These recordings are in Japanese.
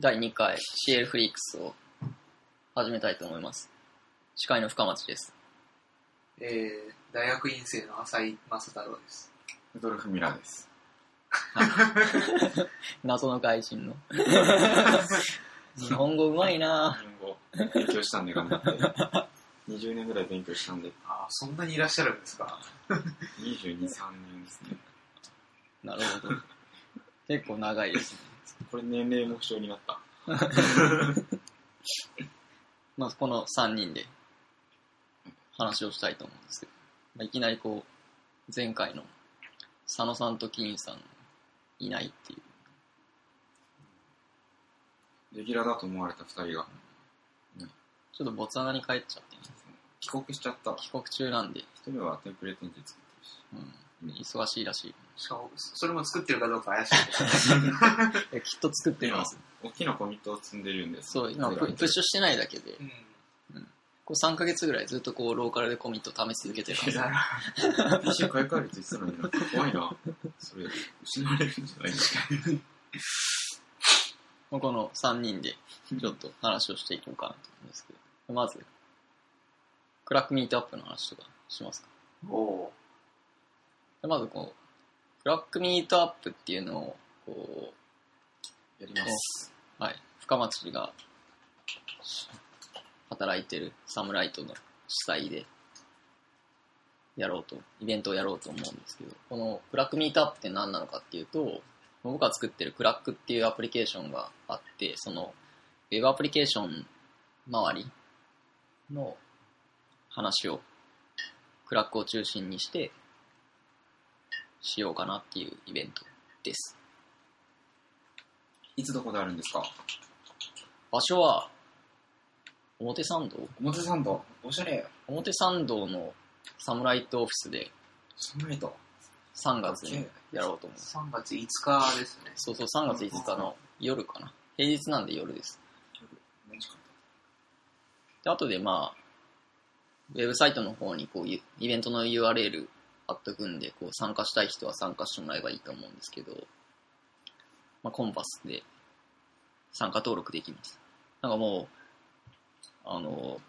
第2回 CL フリークスを始めたいと思います。司会の深町です。えー、大学院生の浅井正太郎です。ルドルフ・ミラーです。謎の外人の。日本語うまいな日本語勉強したんで頑張って。20年ぐらい勉強したんで、ああ、そんなにいらっしゃるんですか？22、3年ですね。なるほど。結構長いですね。これ年齢目標になった。まあ、この3人で話をしたいと思うんですけど、まあ、いきなりこう、前回の佐野さんと金さんいないっていう。レギュラーだと思われた2人がちょっとボツワナに帰っちゃって、帰国しちゃった。帰国中なんで、1人はテンプレ展示作ってるし。うん、忙しいらしい。しかも、それも作ってるかどうか怪しい きっと作ってます。大きなコミットを積んでるんです。そう、今ププッシュしてないだけで、うん。こう3ヶ月ぐらいずっとこうローカルでコミット試し続けてるはず。なる PC 買い替えるって言ってたのに怖いな。それ、失われるんじゃないのまあこの3人でちょっと話をしていこうかなと思うんですけど、まず、Clack Meetup の話とかしますか？おおでまずこう、 Clack Meetup っていうのを、こやります。う、はい、深町が働いてるサムライトの主催でやろうと、イベントをやろうと思うんですけど、この Clack Meetup って何なのかっていうと、僕が作ってる Clack っていうアプリケーションがあって、そのウェブアプリケーション周りの話をクラックを中心にしてしようかなっていうイベントです。いつどこであるんですか？場所は表参道？表参道？おしゃれ。表参道のサムライトオフィスでサムライト？3月にやろうと思います。3月5日ですね。そうそう、3月5日の夜かな。平日なんで夜です。で、後でまあ、ウェブサイトの方にこういうイベントの URL 貼っとくんで、こう参加したい人は参加してもらえばいいと思うんですけど、まあ、コンパスで参加登録できます。なんかもう、あの、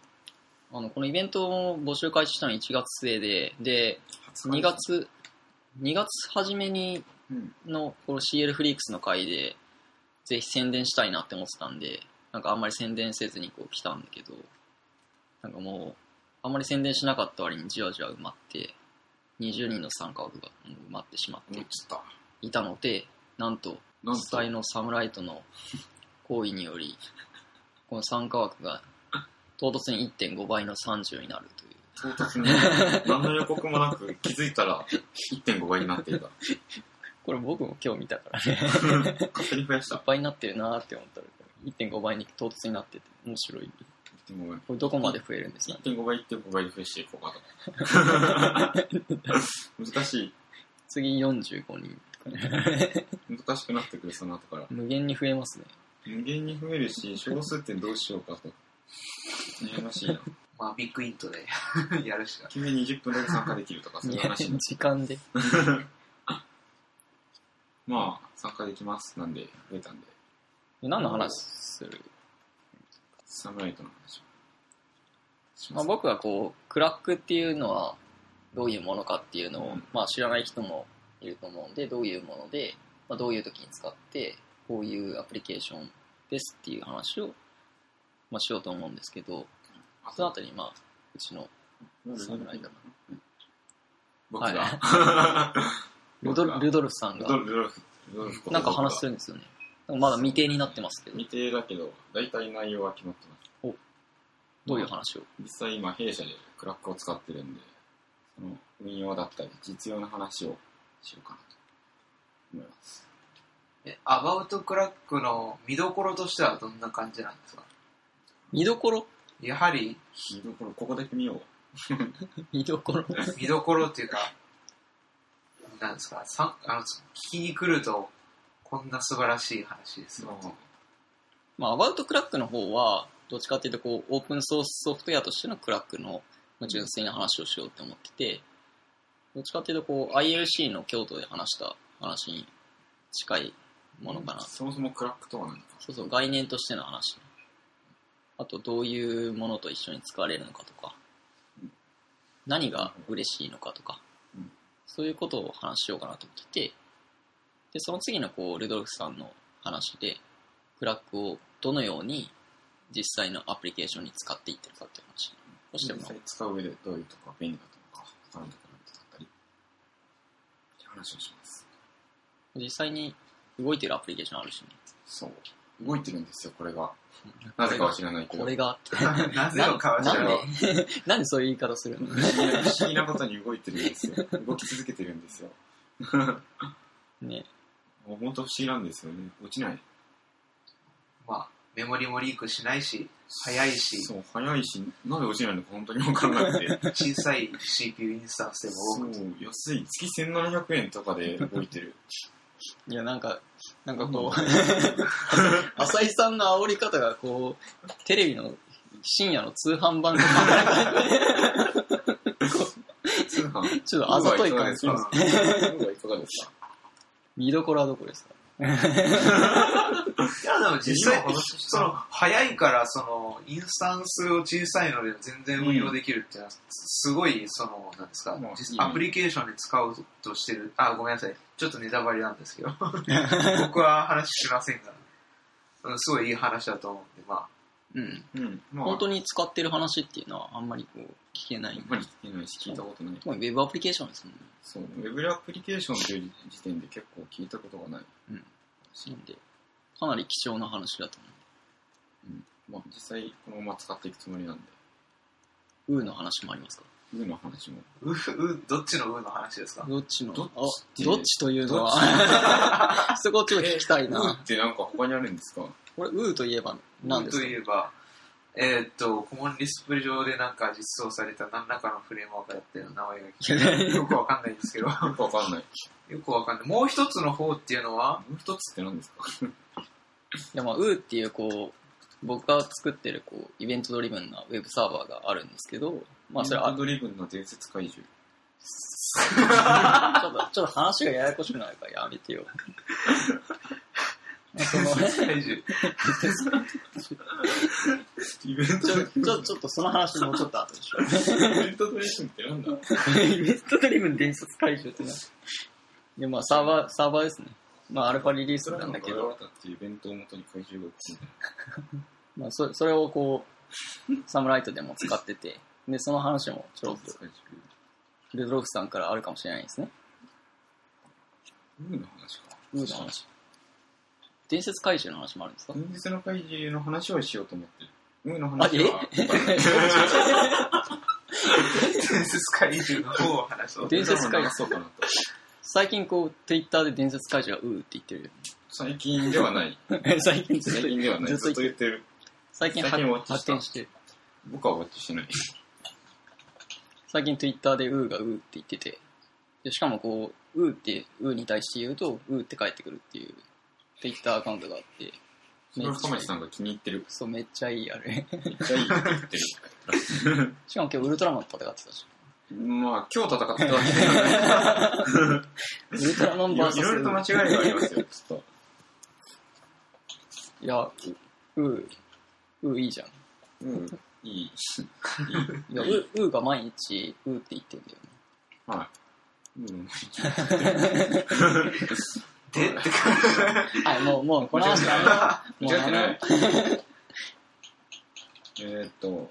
あのこのイベントを募集開始したの1月末で、で、2月、2月初めにうん。のこの CL フリークスの回で、ぜひ宣伝したいなって思ってたんで、なんかあんまり宣伝せずにこう来たんだけど、なんかもう、あんまり宣伝しなかった割にじわじわ埋まって、20人の参加枠が埋まってしまって。いたので、なんと、なんと？主催のサムライトの 行為により、この参加枠が唐突に1.5倍の30になるという。唐突に何の予告もなく気づいたら1.5倍になっていた。これ僕も今日見たからね。勝手に増やしいったぱいになってるなーって思ったら、1.5倍に唐突になってて面白い。1.5倍。これどこまで増えるんですか？1.5倍、1.5倍で増やしていこうかと。難しい。次45人。難しくなってくる、その後から。無限に増えますね。無限に増えるし、小数点どうしようかと。悩ましいな。まあ、ビッグイントで やるしか。君20分だけ参加できるとか、そういう話に。時間で。まあ、参加できます。なんで、増えたんで、何の話する、サムライトの話まあ。僕がこう、クラックっていうのはどういうものかっていうのを、うん。まあ知らない人もいると思うんで、どういうもので、まあ、どういう時に使って、こういうアプリケーションですっていう話を、まあ、しようと思うんですけど、その後にまあ、うちのサムライトの。僕が？ルドルルドルフさんが。なんか話するんですよね。まだ未定になってますけど、未定だけど、大体内容は決まってます。どういう話を？実際今弊社でクラックを使ってるんで、その運用だったり実用の話をしようかなと思います。え、 About Clack の見どころとしてはどんな感じなんですか？見どころ？やはり、見どころ、ここだけ見よう。見どころ？見どころっていうか、なんですか、さあの聞きに来ると、こんな素晴らしい話ですよ。まあ、 About Clack の方は、どっちかっていうと、こう、オープンソースソフトウェアとしての Clack のまあ純粋な話をしようって思ってて、どっちかっていうと、こう、ILC の京都で話した話に近いものかな。そもそもクラックとは何か。そうそう、概念としての話。あと、どういうものと一緒に使われるのかとかうん、何が嬉しいのかとかうん、そういうことを話しようかなと思ってて、で、その次のこう、ルドルフさんの話で、クラックをどのように実際のアプリケーションに使っていってるかっていう話をしても実際使う上でどういうとこが便利だったのか、他のところだったり、っていう話をします。実際に動いてるアプリケーションあるしね。そう。動いてるんですよ、これが。なぜかは知らないけど。これが、なぜのかは知らない。で、なんでそういう言い方するの？不思議なことに動いてるんですよ。動き続けてるんですよ。ね。もう本当不思議なんですよね。落ちない。まあ、メモリもリークしないし、早いし、そう、早いし、なんで落ちないのか本当に分からなくて。小さい CPU インスタンスでもそ多くて。う、安い。月1700円とかで動いてる。いや、なんか、なんかこう、浅井さんの煽り方がこう、テレビの深夜の通販番組みたいな感じで。通販？ちょっとあざとい感じ。ウーバーいかがですか見どころはどこですか？いや、でも実際その、早いから、その、インスタンスを小さいので全然運用できるっていうのは、すごい、その、なんですか？アプリケーションで使おうとしてる、あ、ごめんなさい。ちょっとネタバレなんですけど、僕は話しませんが、うん、すごいいい話だと思うんで、まあ、うん。うん。まあ、本当に使ってる話っていうのはあんまりこう、聞けないあん。まり聞けないし、聞いたことない。特にウェブアプリケーションですもんね。そう、ウェブアプリケーションという時点で結構聞いたことがない。なんで、かなり貴重な話だとまあ、実際このまま使っていくつもりなんで、思う。ウーの話もありますか？ウーの話も。う、う、どっちのうの話ですか？どっちの？どっち？どっちというのは、そこちょっと聞きたいウーな。ってなんか他にあるんですか？これ、ウーといえば何ですとかいえば、えーっと、コモンリスプ上でなんか実装された何らかのフレームワークだったような名前が聞いてよくわかんないんですけど、よよくわかんない。くわかんない。もう一つの方っていうのは、もう一つって何ですか？いやまあ、ウーっていうこう、僕が作ってるこうイベントドリブンなウェブサーバーがあるんですけど、まあそれは、アドリブンの伝説怪獣。ちょっと、ちょっと話がややこしくなるか？らやめてよ。まあその怪獣イベンちょ、ちょ、ちょっとその話もうちょっと後でしょ。イベントドリブンってなんだイベントドリブン伝説解除ってな。いやまあサーバー、サーバーですね。まあアルファリリースなんだけど、イベントをもとに怪獣が起きてまあそそれをこう、サムライトでも使ってて、で、その話もちょっと、怪獣。ルドロフさんからあるかもしれないですね。ウーの話か。ウーの話。伝説怪獣の話もあるんですか？伝説の怪獣の話をしようと思ってる。ウーの話は、伝説怪獣の方を話そう。伝説怪獣そうかなと。最近こう、ツイッターで伝説怪獣がウーって言ってる最近ではない。よ。最近ずっ最と近ではない。ずっと言って言ってる。最近発展してる。僕はウォッチしてない。最近ツイッターでウーがウーって言ってて、でしかもこう、ウーって、ウーに対して言うと、ウーって返ってくるっていう、ツイッターアカウントがあって、それを深町さんが気に入ってる。そう、めっちゃいい、あれ。めっちゃいいって言ってる。しかも今日ウルトラマンと戦ってたし。まあ、今日戦ってたわけではない。ウルトラマンいバーサスろいろと間違いがありますよ、ちょっいや、ウー、ウーいいじゃん。と。うん、いい。いい。いや、ウーウーが毎日、ウーって言ってんだよね。はい。うん。で、って はい、もう、もう、この話やめよう。もう間違っ。えーっと、う。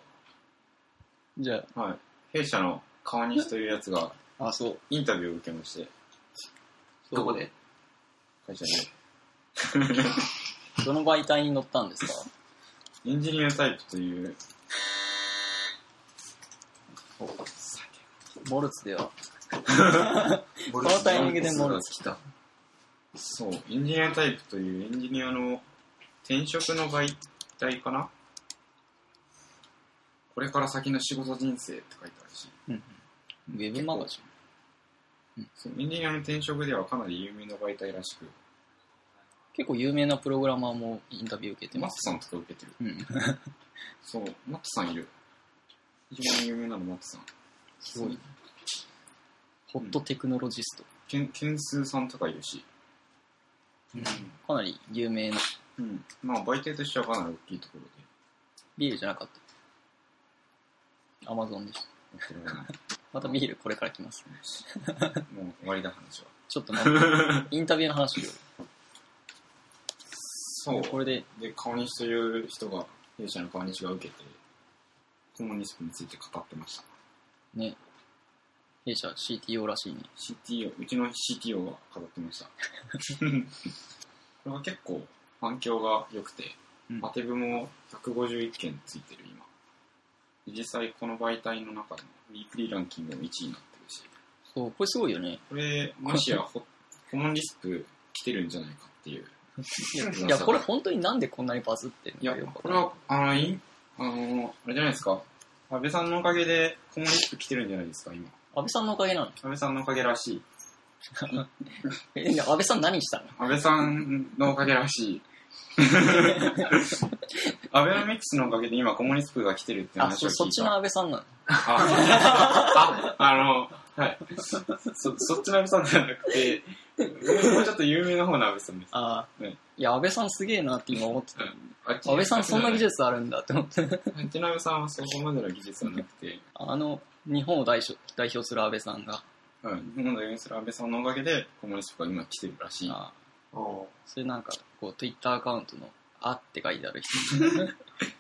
じゃはい。弊社の川西というやつがあ、あ、そう。インタビューを受けまして、どこで？会社で。どの媒体に載ったんですか？エンジニアタイプという、モルツでは。ここのタイミングでモルツ来た。そう、エンジニアタイプというエンジニアの転職の媒体かな？これから先の仕事人生って書いてあるし、うん。ウェブマガジン。そうエンジニアの転職ではかなり有名な媒体らしく、結構有名なプログラマーもインタビュー受けてます。マットさんとか受けてる。うん。そう、マットさんいる。一番有名なのマットさん。すごい。ホットテクノロジスト。ケンケンスーさんとかいるし、かなり有名なうん。まあ、媒体としてはかなり大きいところでビールじゃなかった。アマゾンでした。またビールこれから来ます。もう終わりだ話は。ちょっと待って、インタビューの話を。そう。これで、で、川西という人が、弊社の川西が受けて、コモニスプについて語ってました。ね、弊社 CTO らしいね。CTO、うちの CTO が語ってました。これは結構反響が良くて、うんマテブも151件ついてる今。で実際この媒体の中でもウィークリーランキングも1位になってるし、そう、これすごいよね。これ、もしやホコモンリスク来てるんじゃないかっていう。いや、これ本当になんでこんなにバズってるいや、これは、あの、いあの、あれじゃないですか。安倍さんのおかげでコモンリスク来てるんじゃないですか、今。安倍さんのおかげなの？安倍さんのおかげらしい。安倍さん何したの？安倍さんのおかげらしい。アベノミクスのおかげで今コモニスプが来てるってあ、話を聞いた。そそっちの安倍さんなの？あ、あ、あの、はい。そ、そっちの安倍さんじゃなくて、もうちょっと有名な方の安倍さんです。あねいや、安倍さんすげえなって今思ってた。安倍さんそんな技術あるんだって思って。あっちの安倍さんはそこまでの技術はなくて、あの、日本を代表代表する安倍さんが、うん、日本代表する安倍さんのおかげでコモニスプが今来てるらしい。あおそれなんか、こう、Twitter アカウントの、あって書いてある人、なんか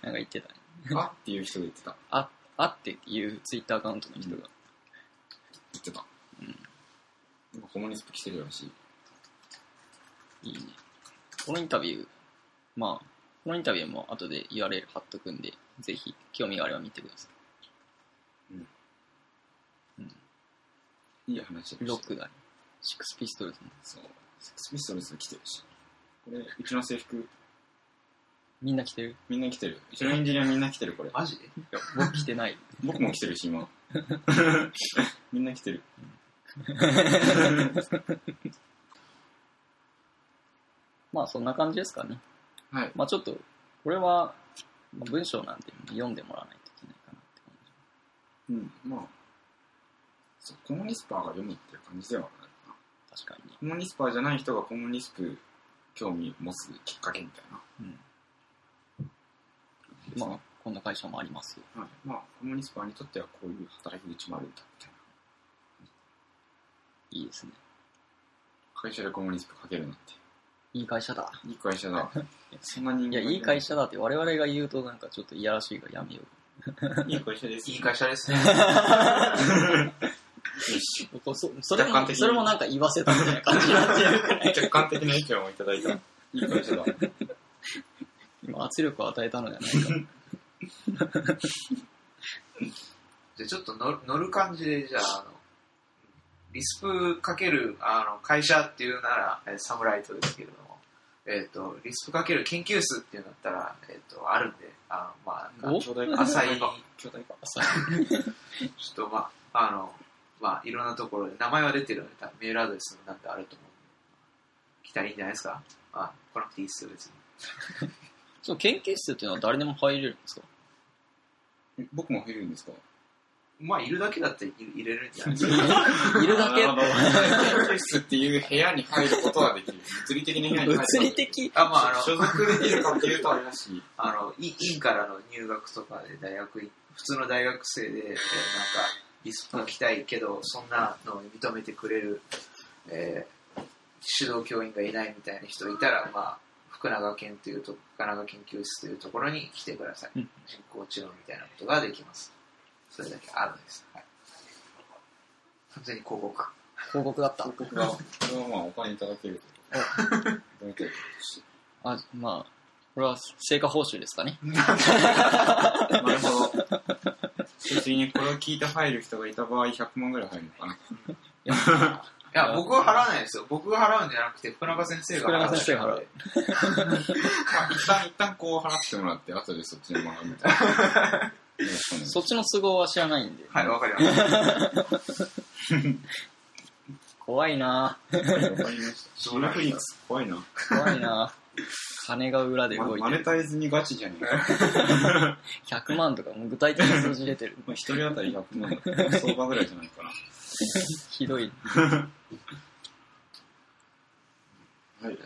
言ってたね。あっていう人が言ってた。あ、あっていう Twitter アカウントの人が、言ってた。うん今コモニスプ来てるらしい。いいね。このインタビュー、まあ、このインタビューも後で URL 貼っとくんで、ぜひ興味があれば見てくださいいい。ロックだね。シックスピストルズも。そう。セックスピストルズ来てるし。これ、うちの制服、みんな着てる？みんな来てる。うちのエンジニアみんな来てる、これ。マジ？で僕着てない。僕も来てるし、今。みんな来てる。まあ、そんな感じですかね。はい。まあちょっと、これは、まあ文章なんで読んでもらわないといけないかなって感じ。うん、まあ、そう、コモニスパーが読むっていう感じではないかな。確かにね。コモニスパーじゃない人がコモニスプ興味を持つきっかけみたいな。うん。まあ、こんな会社もありますよ。あ、はい。まあ、コモニスパーにとってはこういう働き口もあるんだ、みたいな。いいですね。会社でコモニスプかけるなんて。いい会社だ。いい会社だ。そんな人いや、いい会社だって我々が言うとなんかちょっといやらしいからやめよいい会社です。いい会社ですね。そそれも、それもなんか言わせたみたいな感じになってるくらい。客観的な意見をいただいた。いい会社だ。今圧力を与えたのではないか。じゃあちょっと乗る乗る感じで、じゃあ、あの、リスプかけるあの会社っていうなら、えーサムライトですけれども、えっ、と、リスプかける研究室っていうんだったら、えっ、と、あるんで、あの、まあ、お兄弟 浅い、ちょ。っと、まあ、あの、まあ、いろんなところで、名前は出てるので、多分メールアドレスなんてあると思うんで、来たらいいんじゃないですか？まあ、来なくていいっすよ、別に。その研究室っていうのは誰でも入れるんですか？僕も入るんですか？まあ、いるだけだって入入れるんじゃないですか？いるだけ？あの研究室っていう部屋に入ることはできる。物理的な部屋に入る物理的あ、まあ、あの、所属できるかっていうとあれだし。あの、い院からの入学とかで大学い、普通の大学生で、えーなんか、リスプが来たいけど、そんなのを認めてくれる、えー指導教員がいないみたいな人いたら、まあ、福永研というと、福永研究室というところに来てください。うん人工知能みたいなことができます。それだけあるんです。はい。完全に広告。広告だった。広告が、これはまあお金いただけるとい あ、まあ、これは成果報酬ですかね。なるほど。別にこれを聞いて入る人がいた場合100万ぐらい入るのかな。いや、僕は払わないですよ。僕が払うんじゃなくて、福永先生が払う。福永先生が払うまあ一旦、一旦こう払ってもらって、後でそっちにもらうみたいな。そっちの都合は知らないんで。はい、わかりました。怖いなわかりました。シールフリークス怖いな。怖いな金が裏でま動いてる。マネタイズにガチじゃねえか。100万とかもう具体的な数字出てる。まあ一人当たり100万だったら 相場ぐらいじゃないかな。ひどい。はい。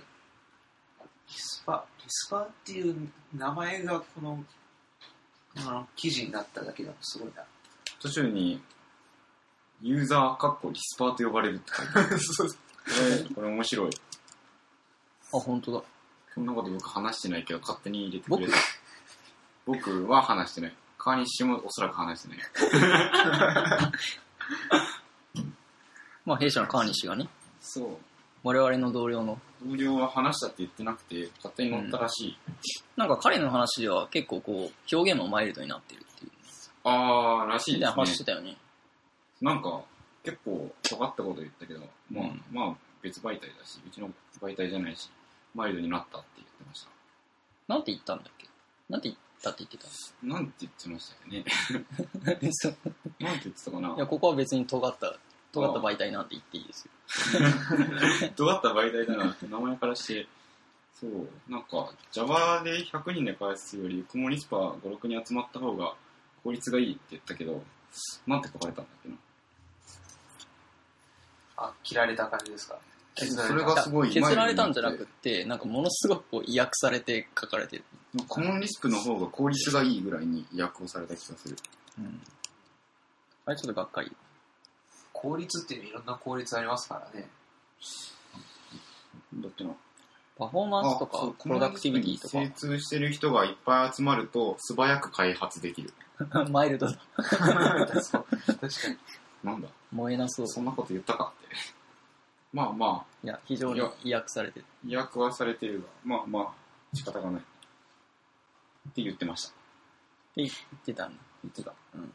スパーっていう名前がこのあの記事になっただけでもすごいな。途中に、ユーザーかっこリスパーと呼ばれるって書いてある。これ、これ面白い。あ、本当だ。こんなこと僕話してないけど、勝手に入れてくれた。僕？は話してない。川西もおそらく話してない。まあ、弊社の川西がね、そう。我々の同僚の、同僚は話したって言ってなくて、勝手に乗ったらしい。なんか彼の話では結構こう、表現もマイルドになってるっていう。あー、らしいみたいな話ですね。してたよね。なんか、結構、尖ったこと言ったけど、まあ、うんまあ、別媒体だし、うちの媒体じゃないし、マイルドになったって言ってました。なんて言ったんだっけ？なんて言ったって言ってたなんて言ってましたよね。なんて言ってたかな？いや、ここは別に尖った、尖った媒体なんて言っていいですよ。尖った媒体だなって名前からして、そう、なんか、Java で100人で開発するより、クモリスパ5、6人集まった方が効率がいいって言ったけど、なんて書かれたんだっけな？あ、切られた感じですか削られたそれがすごい削られたんじゃなくって、なんかものすごくこう意訳されて書かれてる。コモンリスクの方が効率がいいぐらいに訳をされた気がする。うん。あれちょっとがっかり。効率っていうのはいろんな効率ありますからね。だってな。パフォーマンスとか、プロダクティビティと精通してる人がいっぱい集まると、素早く開発できる。か、マイルドだ。確かに。なんだ？燃えなそう。そんなこと言ったかって。まあまあ、いや、非常に意訳されてる。意訳はされてるが、まあまあ、仕方がない。って言ってました。って言ってたんだ。言ってた。うん。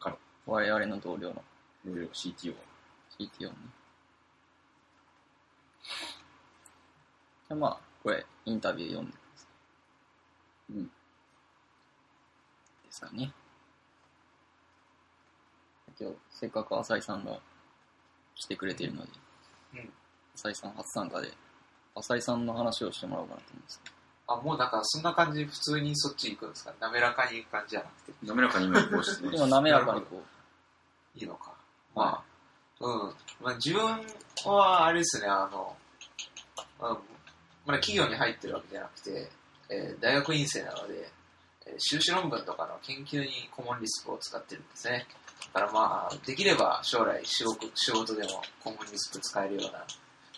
彼。我々の同僚のいろいろ CTO。CTO ね。じゃあまあ、これ、インタビュー読んでください。うん。ですかね。今日、せっかく浅井さんが来てくれているので、うん浅井さん初参加で、浅井さんの話をしてもらおうかなと思います。あ、もうなんかそんな感じ、普通にそっち行くんですか？滑らかに行く感じじゃなくて。滑らかに今移行してま今、す。滑らかにこいいのか。まあ、うん。まあ自分は、あれですね、あの、うん、まだ企業に入ってるわけじゃなくて、えー大学院生なので、えー修士論文とかの研究にコモンリスクを使ってるんですね。だからまあ、できれば将来仕事仕事でもコモンリスク使えるような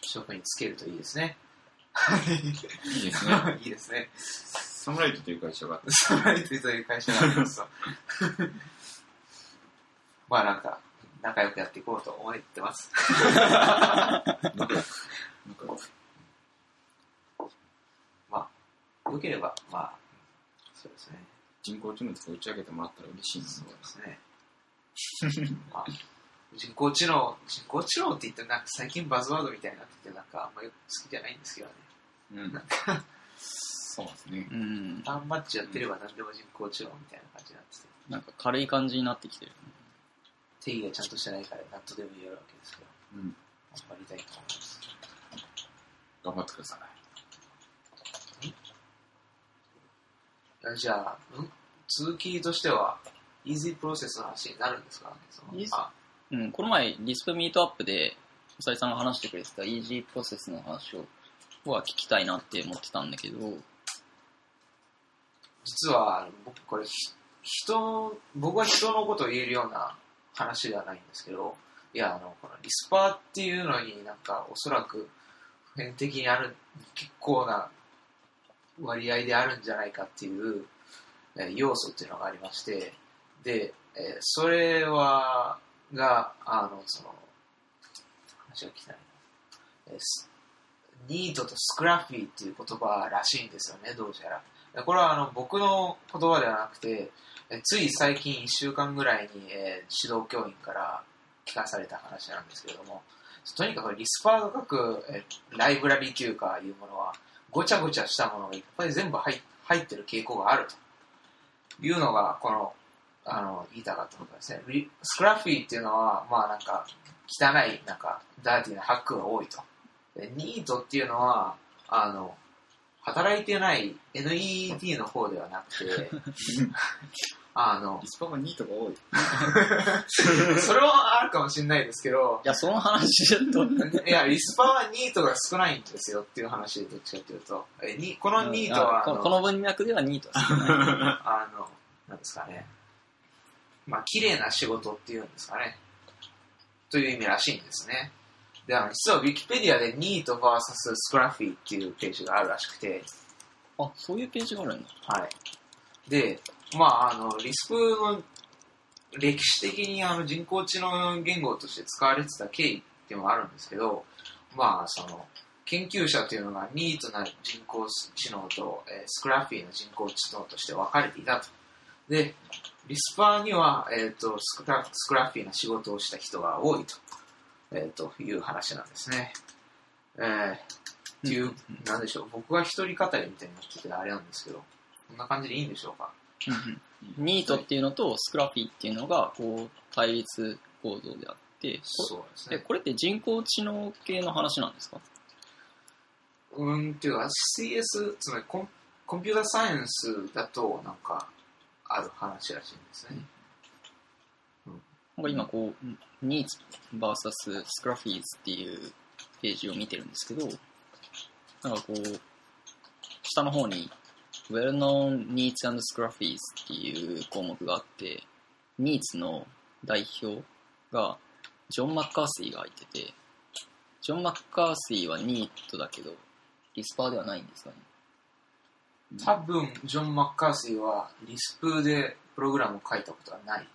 職につけるといいですね。いいですね。いいですね。サムライトという会社があって、サムライトという会社がありますと。まあなんか、仲良くやっていこうと思ってます。なんか、なんか良ければ、まあ、そうですね。人工知能とか打ち上げてもらったら嬉しいな。そうですね。まあ、人工知能、人工知能って言ってなんか最近バズワードみたいになってて、なんかあんまり好きじゃないんですけどね。うん。そうですねう、。うん。ターンマッチやってれば何でも人工知能みたいな感じになってて、なんか軽い感じになってきてる。定義がちゃんとしてないから何とでも言えるわけですけど、うん。頑張りたいと思います。頑張ってください。あじゃあ、ん？続きとしては、イージープロセスの話になるんですか？ねそのあ。うん、この前、リスプミートアップで、浅井さんが話してくれてたイージープロセスの話を、は聞きたいなって思ってたんだけど、実は、僕これ、ひ人、僕は人のことを言えるような話ではないんですけど、いや、あの、このリスパーっていうのになんか、おそらく、普遍的にある、結構な割合であるんじゃないかっていう、えー要素っていうのがありまして、で、えーそれは、が、あの、その、話が聞きたいな。えーニートとスクラフィーっていう言葉らしいんですよね、どうやら。これはあの僕の言葉ではなくて、えつい最近1週間ぐらいに、えー指導教員から聞かされた話なんですけれども、とにかくリスパーが書く、えーライブラリ級かいうものは、ごちゃごちゃしたものがいっぱい全部入入ってる傾向があるというのが、この、あの、言いたかったことですね。リスクラフィーっていうのは、まあなんか、汚い、なんか、ダーティーなハックが多いと。でニートっていうのは、あの、働いてない NET の方ではなくて、あのリ、スパは2とか多い。それはあるかもしれないですけど、いや、その話ちょっと、いや、リスパはニートが少ないんですよっていう話でどっちかっていうと、えにこのニートは、あのあここの文脈ではニートは少ない。あの、なんですかね、まあ、綺麗な仕事っていうんですかね、という意味らしいんですね。で、あの、実はウィキペディアでニート VS スクラフィーっていうページがあるらしくて、あ、そういうページがあるんだ。はい。で、まあ、あの、リスプの歴史的にあの人工知能言語として使われてた経緯っていうのがあるんですけど、まあ、その、研究者というのがニートな人工知能と、えースクラフィーの人工知能として分かれていたと。で、リスパーには、えー、とスクラスクラフィーな仕事をした人が多いと,、えー、という話なんですね。えーっていう、なんでしょう、僕が一人語りみたいになっててあれなんですけど、こんな感じでいいんでしょうか？ニートっていうのとスクラフィーっていうのが、こう、対立構造であって、そうですね。これって人工知能系の話なんですか？うん、っていうか、CS、つまりコンコンピューターサイエンスだと、なんか、ある話らしいんですね。なん今こう、ニーツ VS スクラフィーズっていうページを見てるんですけど、なんかこう、下の方に Well known Needs and Scruffies っていう項目があって、ニーツの代表がジョン・マッカーシーが入ってて、ジョン・マッカーシーはニートだけど、リスパーではないんですかね。多分、ジョン・マッカーシーは、リスプでプログラムを書いたことはない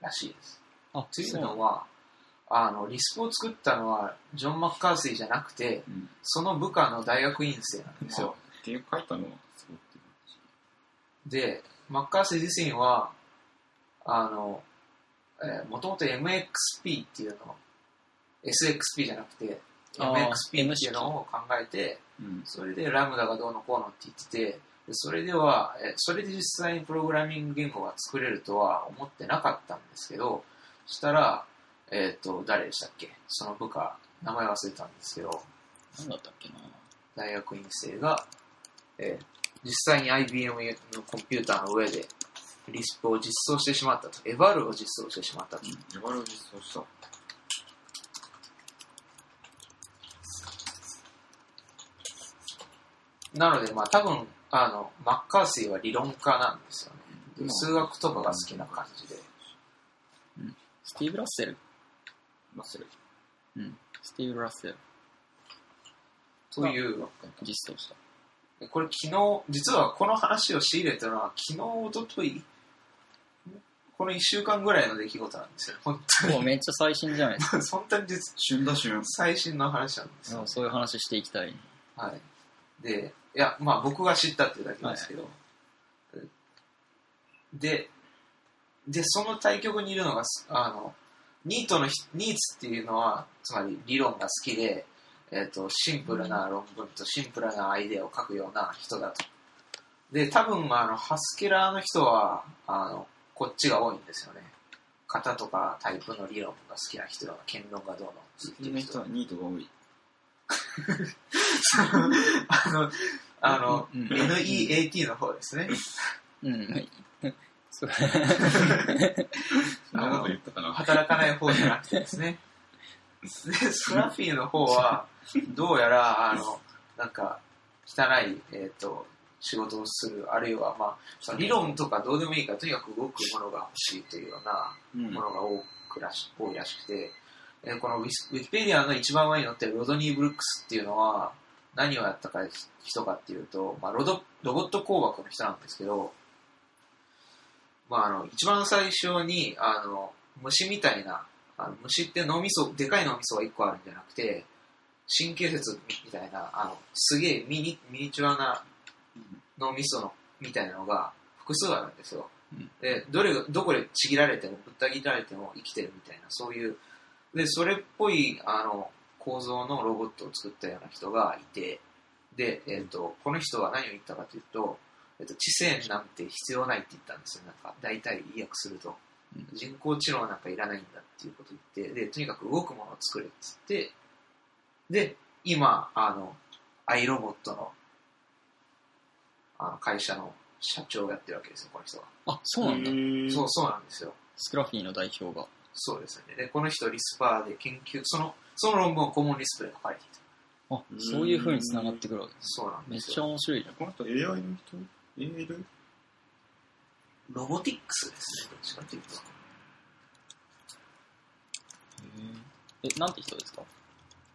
らしいです。あ、というのは、あの、リスプを作ったのは、ジョン・マッカーシーじゃなくて、うん。その部下の大学院生なんですよ。っていう書いたのはで、マッカーシー自身は、あの、えー、もともと MXP っていうのを、SXP じゃなくて、MXP っていうのを考えて、うん。それでラムダがどうのこうのって言ってて、でそれでは、えそれで実際にプログラミング言語が作れるとは思ってなかったんですけど、そしたら、えっ、と、誰でしたっけ？その部下、名前忘れたんですけど、なんだったっけな。大学院生が、えー実際に IBM のコンピューターの上でリスプを実装してしまったと、エバルを実装してしまったと。ジャバルを実装した。なので、まあ多分、あの、マッカーシーは理論家なんですよね。うん数学とかが好きな感じで。スティーブ・ラッセル。マッセル。うん。スティーブ・ラッセル。という、実装した。これ昨日、実はこの話を仕入れたのは昨日、おととい、この1週間ぐらいの出来事なんですよ。本当もうめっちゃ最新じゃないですか。に。本当に実旬だ旬。最新の話なんですよ。そういう話していきたい。はい。で、いや、まあ僕が知ったっていうだけですけど、で、で、その対局にいるのが、すあの、ニートのひ、ニーツっていうのは、つまり理論が好きで、えっ、と、シンプルな論文とシンプルなアイデアを書くような人だと。で、多分、あの、ハスケラーの人は、あの、こっちが多いんですよね。型とかタイプの理論が好きな人は、剣論がどうのって次の言ってる人人はニートが多い。あの、あの、うん NEAT の方ですね。うん。そう そんなこと言ったかな。働かない方じゃなくてですね。で、スラフィーの方は、どうやら、あの、なんか、汚い、えっ、と、仕事をする、あるいは、まあ、その理論とかどうでもいいから、とにかく動くものが欲しいというようなうんものが多くらし多いらしくて、えーこのウィスウィキペディアの一番上に載ってるロドニー・ブルックスっていうのは、何をやったか人かっていうと、まあ、ロドロボット工学の人なんですけど、まあ、あの一番最初にあの虫みたいなあの虫って脳みそでかい脳みそが1個あるんじゃなくて神経節みたいなあのすげえミニミニチュアな脳みそのみたいなのが複数あるんですよ、でどれどこでちぎられてもぶった切られても生きてるみたいなそういう。でそれっぽいあの構造のロボットを作ったような人がいてで、えー、とこの人は何を言ったかというと、えー、と知性なんて必要ないって言ったんですよなんか大体意訳すると、うん人工知能なんかいらないんだっていうことを言ってでとにかく動くものを作れっつってで今あのアイロボットのあの会社の社長をやってるわけですよ、この人が。あ、そうなんだ。そう、そうなんですよ。スクラフィーの代表が。そうですよね。で、この人リスパーで研究、その、その論文をコモンリスプで書かれていた。あ、そういう風に繋がってくるわけです。そうなんめっちゃ。面白いじゃん。この人 AI の人 ?AL? ロボティックスですね、どっちかというと。え、なんて人ですか？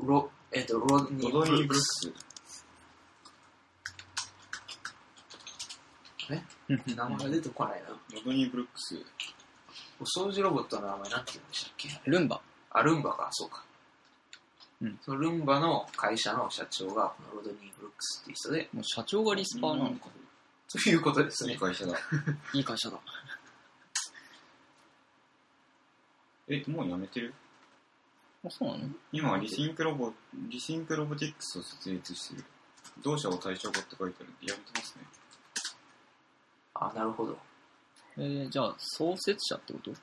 ロ、えっ、と、ロドニー・ロドニー・ブルックス。ス。名前が出てこないな。ロドニー・ブルックス。お掃除ロボットの名前なんて言うんでしたっけ？ルンバ。あ、ルンバか、そうか。うんそのルンバの会社の社長が、このロドニー・ブルックスっていう人で、もう社長がリスパーなのか。ということですね。いい会社だ。いい会社だ。え、もう辞めてる？あ、そうなの？今はリシンクロボ、リシンクロボティックスを設立してる。同社を対象化って書いてあるんで、辞めてますね。あ、なるほど。えー、じゃあ、創設者ってこと？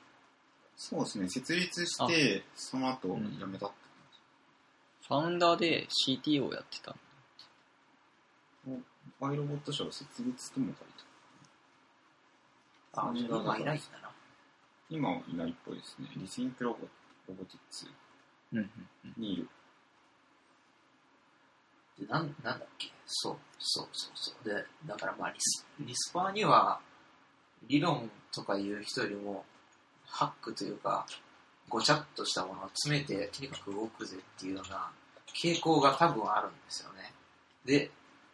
そうですね、設立して、その後うん辞めたってファウンダーで CTO をやってた。感じ。アイロボット社を設立とも書いてある。あ、今いないんだな。今はいないっぽいですね。リシンクロボロボティックスうんうんにいる。でなんなんだっけ？そうそうそうそうでだからまあリスリスパーには理論とかいう人よりもハックというかごちゃっとしたものを詰めてとにかく動くぜっていうような傾向が多分あるんですよね。で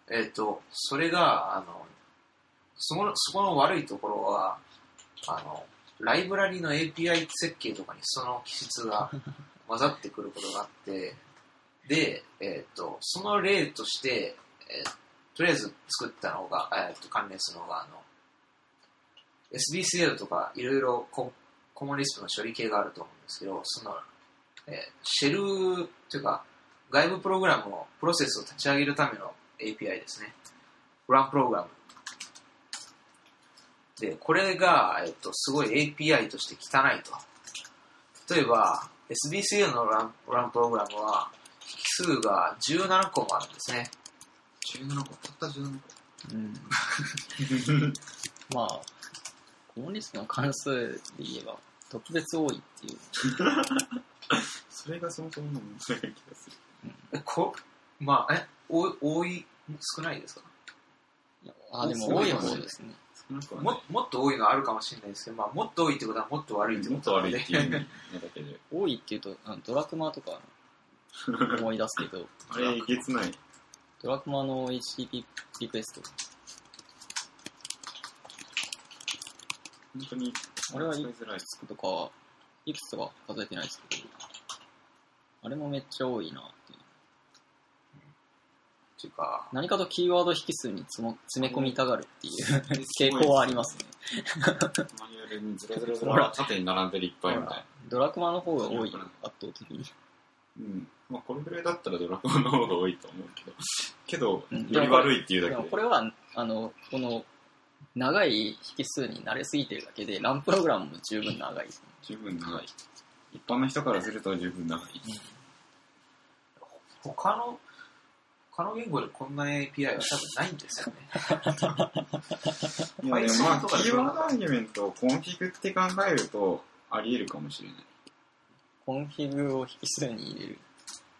えっ、とそれがあのそこのそこの悪いところはあのライブラリの API 設計とかにその気質が 混ざってくることがあってで、えっ、と、その例として、えーとりあえず作ったのが、えーと関連するのが、あの、SBCL とかいろいろココモンリスプの処理系があると思うんですけど、その、えーシェルというか、外部プログラムを、プロセスを立ち上げるための API ですね。ランプログラム。で、これが、えっ、と、すごい API として汚いと。例えば、SBCL のランランプログラムは、引数が17個もあるんですね。17個、たった17個。うん。まあ、コモンリストの関数で言えば、特別多いっていう。それがそもそもの問題な気がする。えこまあ、え、多い多い、少ないですか？あ、でも多い方ですね。少なくはももっと多いのはあるかもしれないですけど、まあ、もっと多いってことはもっと悪いってもっこととなので悪いっていうのだけで。多いっていうと、あのドラクマとか思い出すけど、あれ、えげつない？ドラクマの HTTP リクエスト、本当に、あれはい使いづらい。つくとかは、いくつとか数えてないですけど、あれもめっちゃ多いなか、何かとキーワード引数につも詰め込みたがるっていう 傾向はありますね。マニュアルにずらずらずら縦に並んでるいっぱいみたいな。ドラクマの方が多いよ、圧倒的に。うん。まあ、これぐらいだったらドラゴンの方が多いと思うけど。けど、うんより悪いっていうでだけこれは、あの、この、長い引数に慣れすぎてるだけで、 run-program も十分長いですね。十分長い。一般の人からすると十分長い。他の、他の言語でこんな API は多分ないんですよね。いや、でもまあ、 keyword argumen t をコンフィグって考えると、あり得るかもしれない。コンフィグを引数に入れる。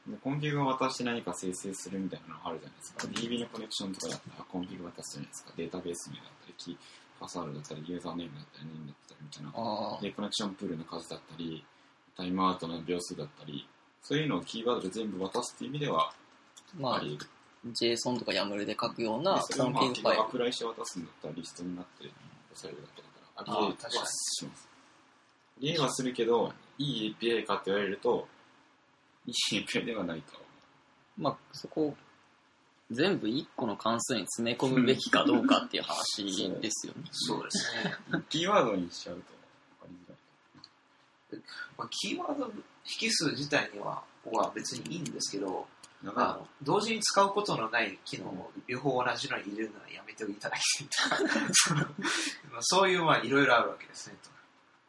でコンフィグを渡して何か生成するみたいなのがあるじゃないですか。DB のコネクションとかだったらコンフィグ渡すじゃないですか。データベース名だったり、キーパスワードだったり、ユーザーネームだったり、何だったりみたいな。で、コネクションプールの数だったり、タイムアウトの秒数だったり、そういうのをキーワードで全部渡すっていう意味ではまあ。JSON とか YAML で書くようなでそれをまあ、コンファイル。アプライして渡すんだったらリストになって押されるだけだから、あ確かにはします。あり得はするけど、いい API かって言われると、いい API ではないとはまあ、そこ、全部1個の関数に詰め込むべきかどうかっていう話ですよね。そう ですね。キーワードにしちゃうと分かりづらい。まあ、キーワード引数自体にはは別にいいんですけど、の同時に使うことのない機能を両方同じのに入れるのはやめていただきたいそのまあそういうまあいろいろあるわけですね。と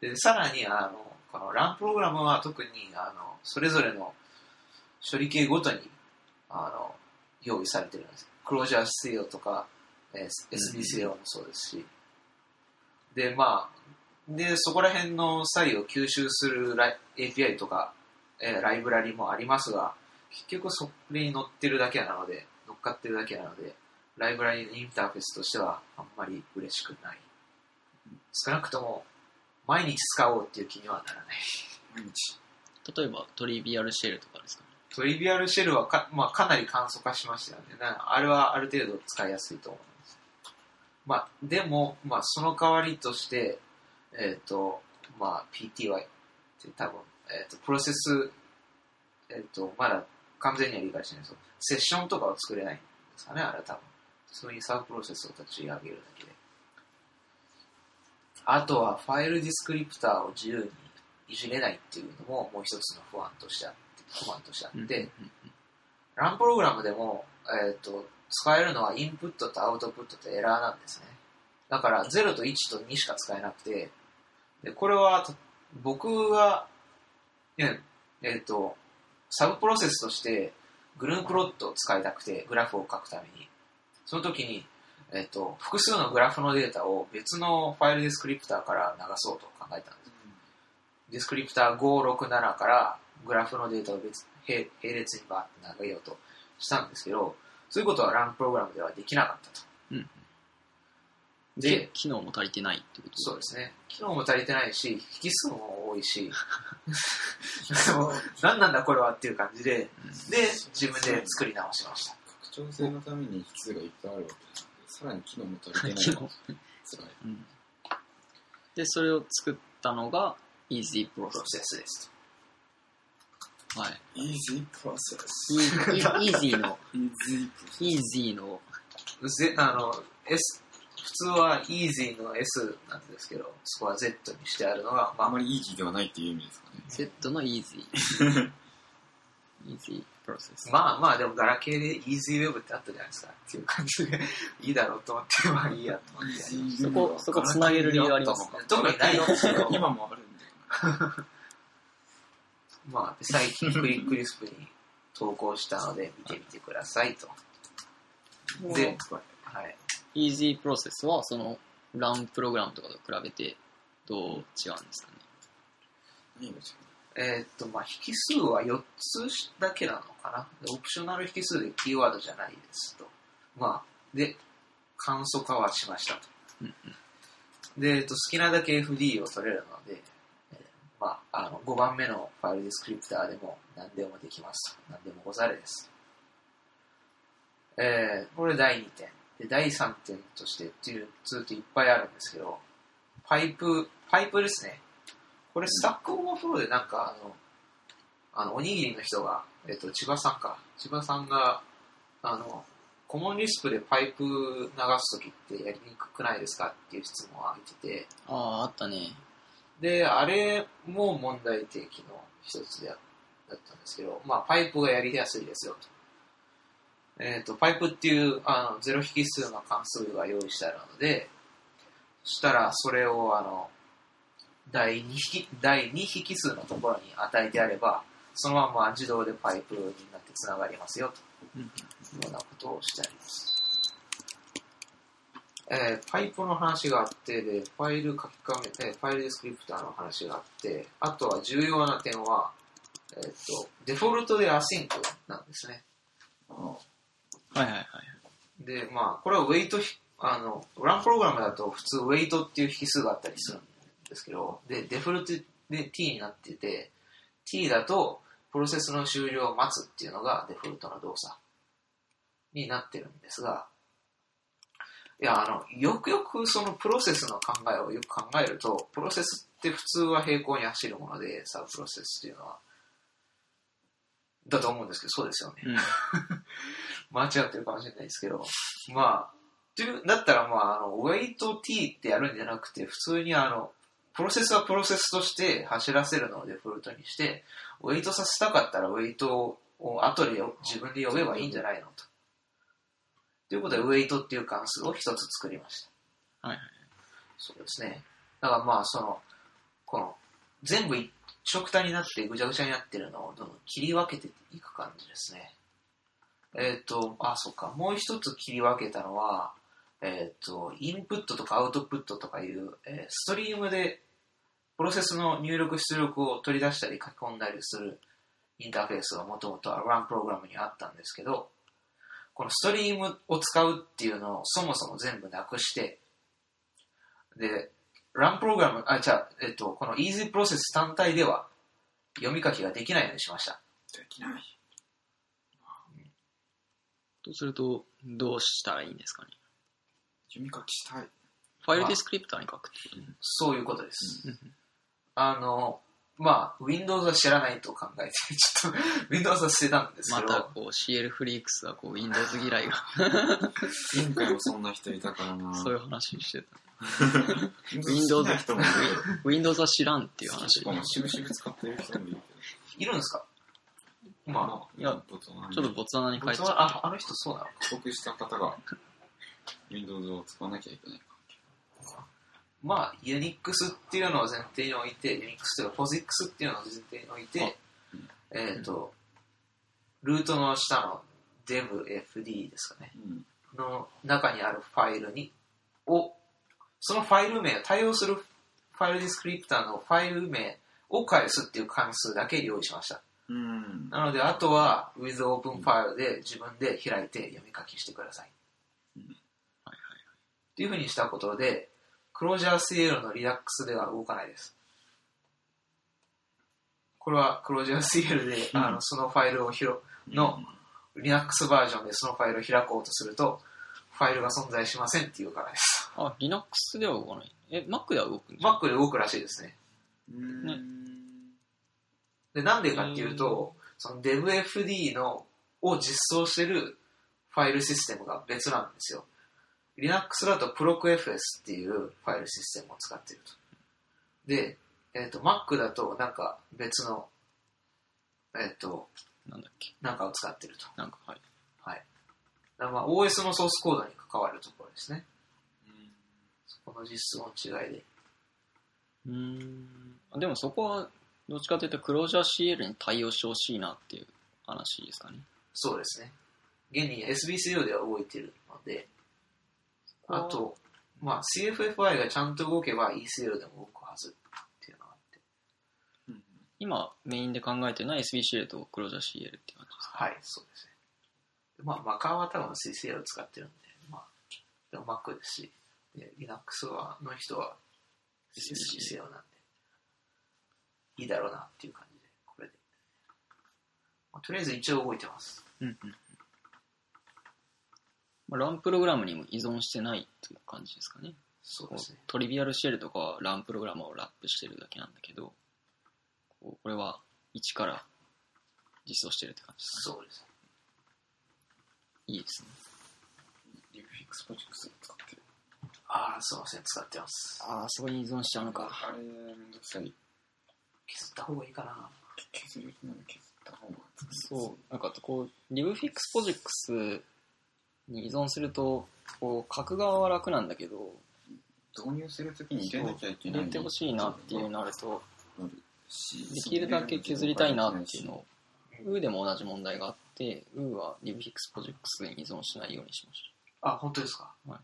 でさらにあのこのランプログラムは特にあのそれぞれの処理系ごとにあの用意されてるんです。クロージャー必要とかえー SBCO もそうですし、で、まあ、で、そこら辺の際を吸収する API とか、えーライブラリもありますが、結局それに乗ってるだけなので、乗っかってるだけなので、ライブラリのインターフェースとしてはあんまり嬉しくない。少なくとも、毎日使おうっていう気にはならない。毎日。例えばトリビアルシェルとかですか？ね。トリビアルシェルはか,、まあ、かなり簡素化しましたよね。なあれはある程度使いやすいと思います。まあ、でも、まあ、その代わりとして、えっ、と、まあ、PTY って多分、えっ、と、プロセス、えっ、と、まだ完全には理解してないですけど、セッションとかは作れないんですかね、あれは多分。そういうサブプロセスを立ち上げるだけで。あとは、ファイルディスクリプターを自由にいじれないっていうのも、もう一つの不安としてあって、不安としてあって、ランプログラムでも、えっと使えるのはインプットとアウトプットとエラーなんですね。だから0と1と2しか使えなくて、でこれはと僕が、ねえっとサブプロセスとしてグループロットを使いたくてグラフを書くために、その時に、えっと複数のグラフのデータを別のファイルディスクリプターから流そうと考えたんです。ディスクリプター567からグラフのデータを別並列にバーって投げようとしたんですけど、そういうことはランプログラムではできなかったと。うんでで、機能も足りてないってこと？そうですね。機能も足りてないし、引数も多いし、何なんだこれはっていう感じで、で、自分で作り直しました。拡張性のために引数がいっぱいあるわけなんで、さらに機能も足りてない。機能辛い。うんで、それを作ったのが Easy プロ Process。セスですはい。Easy process. Easy の、Easy の、あの、S、普通は easy の S なんですけど、そこは Z にしてあるのが、まああまりいい気ではないっていう意味ですかね。Z の Easy。Easy Process。まあまあでもガラケーで EasyWeb ってあったじゃないですか。っていう感じでいいだろうと思ってまあいいやと思ってそこそこつなげる理由ありますた特にないんですけど今もあるんだよまあ最近クリクリスプに投稿したので見てみてくださいと。で、はい、Easy Process は、その、ランプログラムとかと比べて、どう違うんですかね？えーっとまあ引数は4つだけなのかな？でオプショナル引数でキーワードじゃないですとまあで簡素化はしましたとうんで、えっと、好きなだけ FD を取れるので、えーまあ、あの5番目のファイルディスクリプターでも何でもできますと。何でもござれです。えーこれ第2点。で、第3点としてっていうツールいっぱいあるんですけど、パイプ、パイプですね。これ Stack Overflow でなんかあの、あの、おにぎりの人が、えっと、千葉さんか。千葉さんが、あの、 Common Lisp でパイプ流すときってやりにくくないですかっていう質問を挙げてて、ああ、あったね。で、あれも問題提起の一つであだったんですけど、まあ、パイプがやりやすいですよと。えっ、と、パイプっていうあのゼロ引数の関数が用意してあるので、そしたらそれをあの第2引第2引数のところに与えてあれば、そのまま自動でパイプになってつながりますよとい。うようなことをしてあります。えーパイプの話があって、で、ファイル書き換め、えー file descriptor の話があって、あとは重要な点は、えっ、と、デフォルトで async なんですね。はいはいはい。で、まあ、これはウェイトひ、あの、ランプログラムだと普通ウェイトっていう引数があったりするんですけど、で、デフォルトで t になってて、t だとプロセスの終了を待つっていうのがデフォルトの動作になってるんですが、いや、あの、よくよくそのプロセスの考えをよく考えると、プロセスって普通は平行に走るもので、サブプロセスっていうのは、だと思うんですけど、そうですよね。うん。間違ってるかもしれないですけど、まあ、という、だったらまあ、あの、ウェイト t ってやるんじゃなくて、普通にあの、プロセスはプロセスとして走らせるのをデフォルトにして、ウェイトさせたかったらウェイトを後でよ自分で呼べばいいんじゃないのと。ということで、ウェイトっていう関数を一つ作りました。はいはい。そうですね。だからまあ、その、この、全部一色体になってぐちゃぐちゃになってるのをどんどん切り分けていく感じですね。えっ、と、あ、そっか。もう一つ切り分けたのは、えっ、と、インプットとかアウトプットとかいう、えーストリームでプロセスの入力出力を取り出したり書き込んだりするインターフェースがもともとは RAN プログラムにあったんですけど、このストリームを使うっていうのをそもそも全部なくして、で、RAN プログラム、あ、じゃ、えっ、と、この Easy プロセス単体では読み書きができないようにしました。できない。とすると、どうしたらいいんですかね？読み書きしたい。ファイルディスクリプターに書くってこと？そういうことです。うんあの、まあ、Windows は知らないと考えて、ちょっと Windows は捨てたんですまけど、たこう CL フリークスはこう Windows 嫌いが前回もそんな人いたからな。そういう話してた。Windows Windows は知らんっていう。話し。かも、しぶしぶ使ってる人もいるいるんですか？まいやボツワナにちょっとボツワナにあ、書いて僕はあ、あの人そうなの帰国した方が Windows を使わなきゃいけない。まあ、Unix っていうのを前提に置いて、Unix というか POSIX っていうのを前提に置いて、えっ、と、ルートの下の devfd ですかね。うん。の中にあるファイルに、を、そのファイル名、対応するファイルディスクリプターのファイル名を返すっていう関数だけ用意しました。うん。なので、あとは with open file で自分で開いて読み書きしてください。うんはいっていうふうにしたことで、クロージャー CL の Redux では動かないです。これはクロージャー CL で、うんあのそのファイルを広の Linux バージョンでそのファイルを開こうとすると、ファイルが存在しませんっていうからです。あ、Linux では動かない。え、Mac では動くんじゃん Mac で動くらしいですね。うん。ねで、なんでかっていうと、その DevFD のを実装してるファイルシステムが別なんですよ。Linux だと ProcFS っていうファイルシステムを使っていると。で、えっ、と、Mac だとなんか別の、えっ、と、なんだっけ？なんかを使っていると。なんか、はい。はい。まあ OS のソースコードに関わるところですね。そこの実装の違いで。うーん。あでもそこは、どっちかというと、クロージャー CL に対応してほしいなっていう話ですかね。そうですね。現に SBCO では動いているので、あと、まあ、CFFI がちゃんと動けば ECL でも動くはずっていうのがあって。うん今、メインで考えてるのは SBCL とクロージャー CL っていう感じですか？はい、そうですね。まあ、マカーは多分 CCL を使ってるんで、まあ、でも Mac ですし、で Linux はの人は SBCL なんで、いいだろうなっていう感じで、これで。まあとりあえず一応動いてます。うんうん。まあ、 run-program にも依存してないっていう感じですかね。そうですね。 trivial-shell とかは run-program をラップしてるだけなんだけど、これは一から実装してるって感じですかそうです。ね。いいですね。 libfixposix 使ってる。ああ、すいません、使ってます。ああ、そこに依存しちゃうのか。あれ、めんどくさい。削った方がいいかな。削る気なら削った方がそう、なんかこう、 libfixposix に依存すると、こう、書く側は楽なんだけど、導入するときに入れなきゃいけない。入れてほしいなっていうなると、しできるだけ削りたいなっていうのを、 Woo でも同じ問題があって、 Woo は libfixposix に依存しないようにしましあ、本当ですか、はい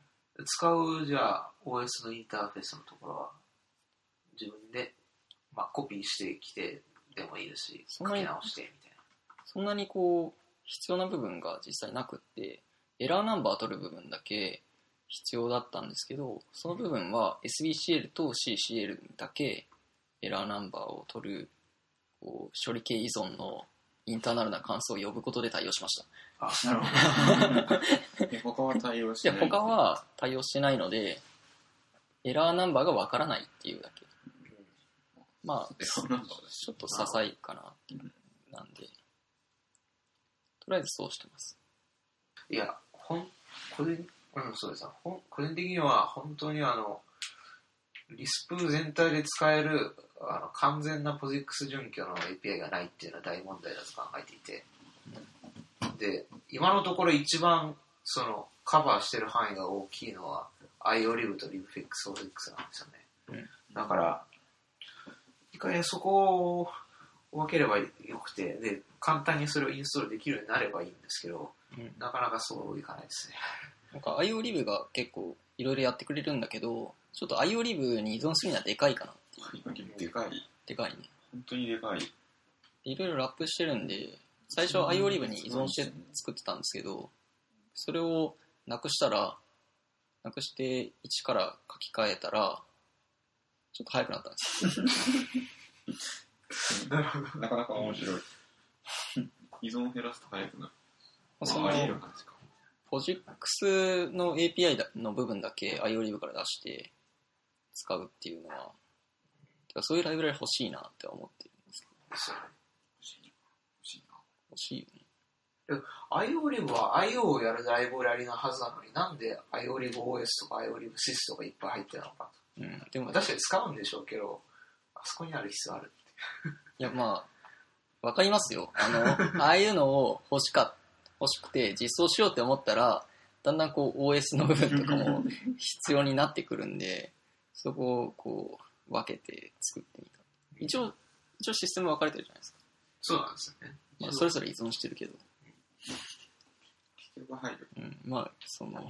使う、じゃあ、OS のインターフェースのところは、自分で、まあ、コピーしてきてでもいいですし、そんなに書き直してみたいな。た。そんなにこう、必要な部分が実際なくって、エラーナンバー取る部分だけ必要だったんですけど、その部分は SBCL と CCL だけエラーナンバーを取る、こう処理系依存のインターナルな関数を呼ぶことで対応しました。あ、なるほど。で他は対応しで、ない。他は対応してないので、エラーナンバーがわからないっていうだけ。まあ、ちょっと些細かななんで、とりあえずそうしてます。いや、ほん、個人、うん、そうです。ほん個人的には本当にあの、リスプ全体で使えるあの完全なポジックス準拠の API がないっていうのは大問題だと考えていて、で、今のところ一番そのカバーしてる範囲が大きいのは IOLIB と LibFix ポジックスなんですよね。だから、一回そこを分ければよくて、で、簡単にそれをインストールできるようになればいいんですけど、うんなかなかそういかないですね。なんか IO リブが結構いろいろやってくれるんだけど、ちょっと IO リブに依存するにはでかいかなっていう。でかい。でかいね。本当にでかい。いろいろラップしてるんで、最初は IO リブに依存して作ってたんですけど、それをなくしたら、なくして一から書き換えたら、ちょっと早くなったんですよ。なるほど。なかなか面白い。依存を減らすと早くなる。そまあ、あり得の。ポジックスの API だの部分だけ IO リブから出して使うっていうのは、そういうライブラリ欲しいなって思ってるんですけど、欲しいな。欲しいな。欲しいよね。IO リブは IO をやるライブラリのはずなのになんで IO リブ OS とか IO リブ SYS とかいっぱい入ってるのかうん。でも、確かに使うんでしょうけどあそこにある必要あるいや、まあ、わかりますよ。あの、ああいうのを欲しか、欲しくて実装しようって思ったら、だんだんこう OS の部分とかも必要になってくるんで、そこをこう分けて作ってみた。一応、一応システム分かれてるじゃないですか。そうなんですよねまあ、それぞれ依存してるけど、必要が入る。うん、まあ、その、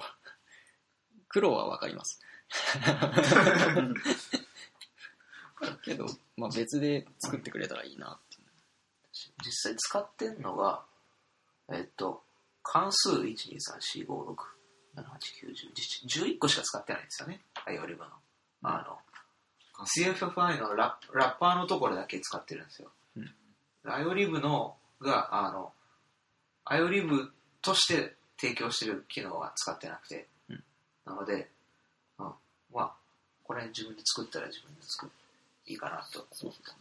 苦労はわかります。けど、まあ別で作ってくれたらいいな。って。実際使ってんのがえっと関数1234567891011個しか使ってないんですよね。IO リブの。あの CFFI のラッラッパーのところだけ使ってるんですよ。うん。IOLIB のが、あの、IOLIB として提供してる機能は使ってなくて、うん。なので、うん、まあ、これ自分で作ったら自分で作る。いいかなと。そうそ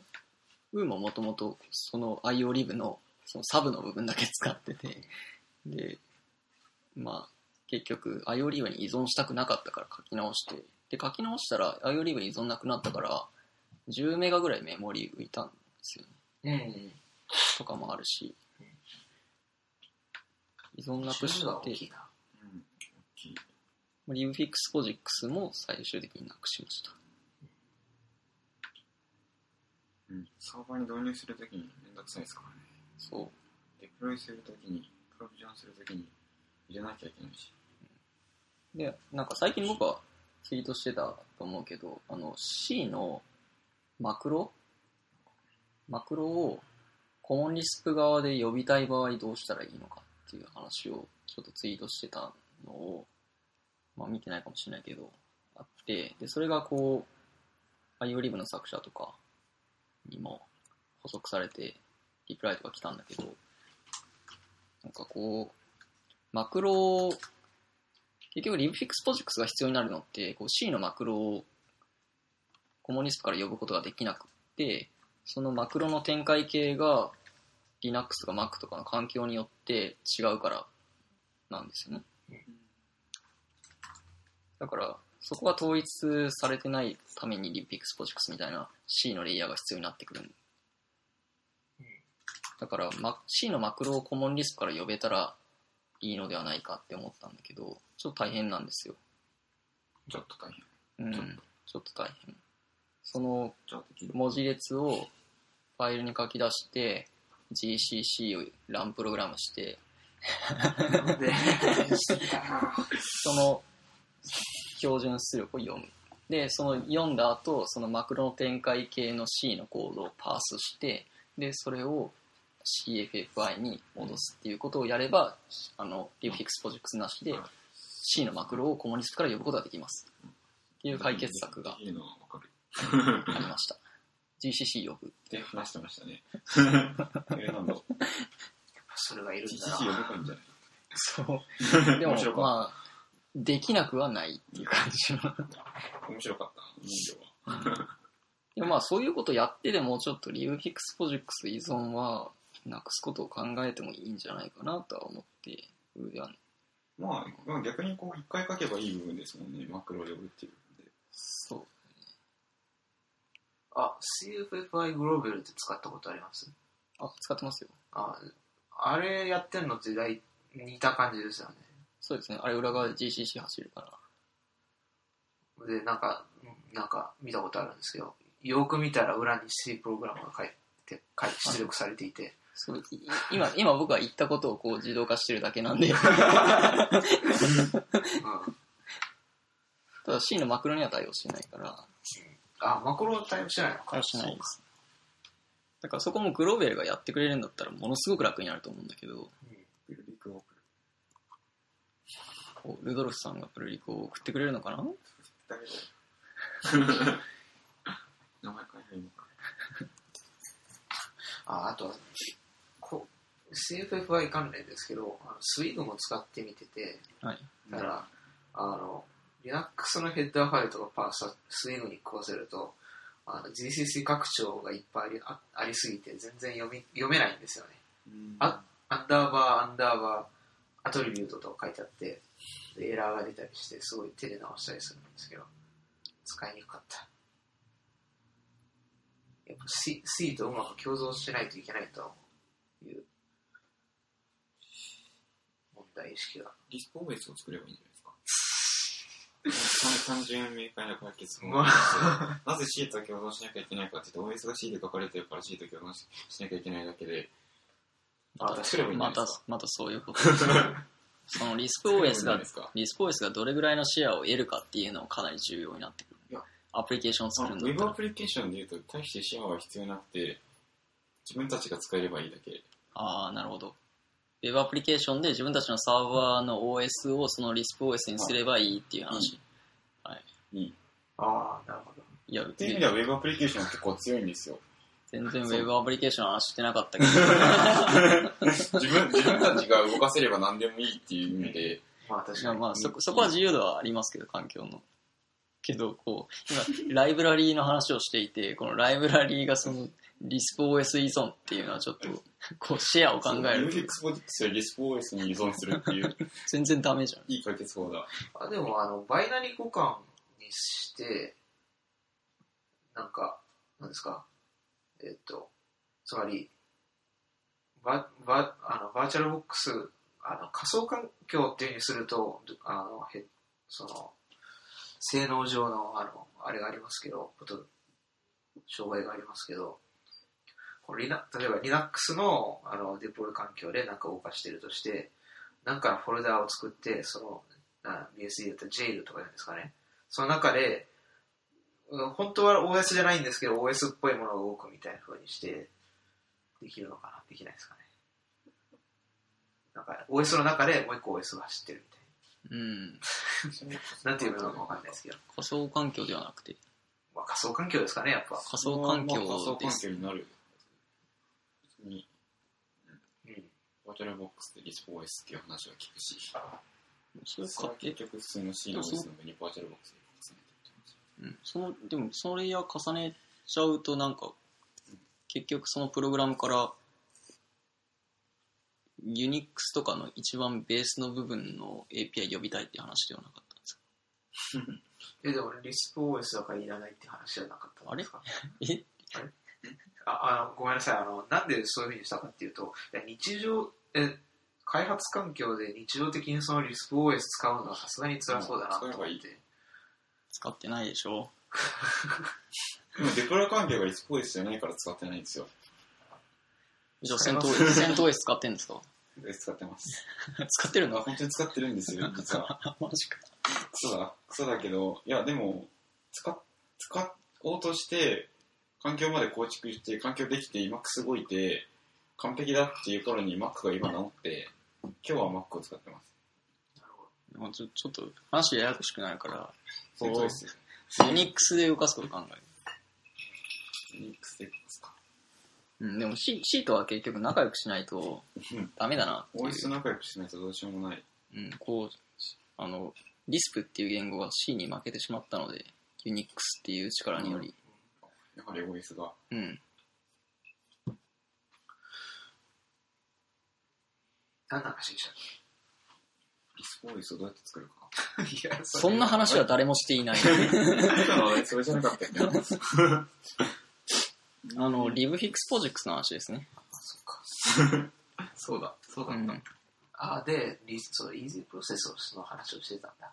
う。 Woo ももともとその IO リブのそのサブの部分だけ使ってて、で、まあ、結局 IO リブに依存したくなかったから書き直して、で、書き直したら IO リブに依存なくなったから、10メガぐらいメモリ浮いたんですよね。うん。とかもあるし、依存なくして。 libfixposix も最終的になくしました。うん。サーバーに導入するときにめんどくさいですからね。そう。デプロイするときに、プロビジョンするときに入れなきゃいけないし。で、なんか最近僕はツイートしてたと思うけど、あの C のマクロ？マクロをコモンリスプ側で呼びたい場合どうしたらいいのかっていう話をちょっとツイートしてたのを、まあ見てないかもしれないけど、あって、で、それがこう、IO リブの作者とかにも補足されて、リプライとか来たんだけど、なんかこう、マクロ結局、リブフィックスポジックスが必要になるのって、こう C のマクロをコモンリスプから呼ぶことができなくって、そのマクロの展開系が Linux とか Mac とかの環境によって違うからなんですよね。だから、そこが統一されてないためにリブフィックスポジックスみたいな C のレイヤーが必要になってくる。だから、ま C のマクロをコモンリスプから呼べたらいいのではないかって思ったんだけど、ちょっと大変なんですよ。ちょっと大変。うん。ちょっと大変。その。文字列をファイルに書き出して、GCC を run-program して、で、その標準出力を読む。で、その読んだ後、そのマクロの展開系の C のコードをパースして、で、それを CFFI に戻すっていうことをやれば、あの、 libfixposix なしではい C のマクロを Common Lisp から呼ぶことができます。っていう解決策が。ありました。GCC 呼ぶ。って話してましたね。それがいるんだ GCC 呼な。べばいいんじゃない？そう。でもまあ、できなくはないっていう感じの。面白かった。人形は。でもまあ、そういうことやってでも、ちょっとリブフィックスプロジェクト依存はなくすことを考えてもいいんじゃないかなとは思ってるではまあ、まあ、逆にこう、一回書けばいい部分ですもんね。マクロを呼ぶっていう部分で。そう。あ、CFFI グローベルって使ったことあります？あ、使ってますよ。あ、あれやってんのって大似た感じですよね。そうですね。あれ裏側で GCC 走るから。で、なんか、うんなんか見たことあるんですけど、よく見たら裏に C プログラムが書いて、書いて出力されていて、そうい今、今僕は言ったことをこう自動化してるだけなんで。うんただ C のマクロには対応してないから、あ、マクロ対応してないのか。対応してないです。だからそこもグローベルがやってくれるんだったらものすごく楽になると思うんだけど、プルリクを送る。こうルドルフさんがプルリクを送ってくれるのかな？誰だよ。名前変えないのか。ああとはこう CFFI 関連ですけどあのスイーグも使ってみててはい。だから、あの Linux のヘッダーファイルとかパーサスイーグに食わせるとあの GCC 拡張がいっぱいありあありすぎて全然読み読めないんですよねあアンダーバーアンダーバーアトリビュートとか書いてあってでエラーが出たりしてすごい手で直したりするんですけど使いにくかったやっぱ C, C とうまく共存しないといけないという問題意識がリスク OS を作ればいいんじゃないですか。単純明快な解決法ま なぜ C と共存しなきゃいけないかって言って OS が C で書かれてるから C と共存ししなきゃいけないだけでまた作ればいいんじゃなまたいですか。、またそういうこと。そのリスプ OS が、リスプ OS がどれぐらいのシェアを得るかっていうのもかなり重要になってくる。いや。アプリケーションをウ作るんだったら。ェブアプリケーションで言うと大してシェアは必要なくて自分たちが使えればいいだけ。ああ、なるほど。ウェブアプリケーションで自分たちのサーバーの OS をそのリスプ OS にすればいいっていう話。い。いああなるほど。いや、っていう意味ではウェブアプリケーションは結構強いんですよ全然ウェブアプリケーションの話してなかったけど。自分自分たちが動かせれば何でもいいっていう意味で。まあ確かに。まあそこ、そこは自由度はありますけど、環境の。けど、こう、今、ライブラリーの話をしていて、このライブラリーがその、リスプ OS 依存っていうのはちょっと、こう、シェアを考える。と UFX プロジェクトやリスプ OS に依存するっていう。全然ダメじゃん。いい解決法だ。あでもあのバイナリー互換にしてなんかなんですか？えっとつまりババあのバーチャルボックスあの仮想環境っていうふうにするとあのへその性能上のあのあれがありますけど障害がありますけどこのリナ例えば Linux のあのデプロイ環境で何か動かしているとして何かフォルダーを作ってその BSD だったら JAL とか言うんですかね。その中で、本当は OS じゃないんですけど、OS っぽいものが動くみたいな風にして、できるのかな？できないですかね。なんか、OS の中でもう一個 OS が走ってるみうん。たいな。なんていうのかわかんないですけど。仮想環境ではなくて、まあ、仮想環境ですかね、やっぱ。仮想環境まあ仮想環です。境になるにうん。 VirtualBox で Lisp OS っていう話は聞くしそれか結局普通の C の OS の上に VirtualBox うん、そのでもそれや重ねちゃうとなんか結局そのプログラムから Unix とかの一番ベースの部分の API 呼びたいっていう話ではなかったんですか？え、でも、リスプ OS だからいらないって話じゃなかったんですか？え？ああのごめんなさい。あの、なんでそういうふうにしたかっていうと、日常え、開発環境で日常的にそのリスプ OS 使うのはさすがに辛そうだなと思っうん使ってないでしょ。でもデプロイ環境がリスプ OS じゃないから使ってないんですよ。じゃあセント OS セント OS 使ってんですか？使ってます。使ってるあの？本当に使ってるんですよ実は。マジか。クソだクソだけどいやでも使使おうとして環境まで構築して環境できて Emacs 動いて完璧だっていう頃に Mac が今治って今日は Mac を使ってますもうちょちょっと話ややこしくなるからセント OS ユニックスで動かすこと考える。Linux でですか。うん、でも C, C とは結局仲良くしないとうん。ダメだなっていう。OS 仲良くしないとどうしようもない。うん、こう、あの、 Lisp っていう言語が C に負けてしまったので、 Unix っていう力により、やはり OS が。うん、何の話でしたっ Lisp OS をどうやって作るかけ いや、そんな話は誰もしていない。それじゃなかったっけあの、 libfixposix の話ですね。そっか。そうだ、そうだ。うん。あ、で、リそう、 eazy process の話をしてたんだ。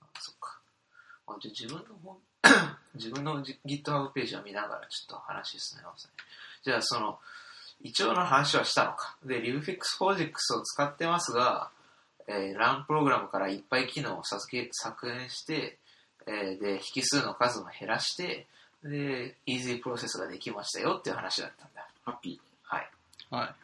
あそっか。あじゃあ自分の本、自分の GitHub ページを見ながらちょっと話進めますね。じゃあその、一応の話はしたのか。で、 libfixposix を使ってますが、えー、 run-program からいっぱい機能を削減削減して、えーで、引数の数も減らして、で、 eazy-process ができましたよっていう話だったんだ。ハッピはい。は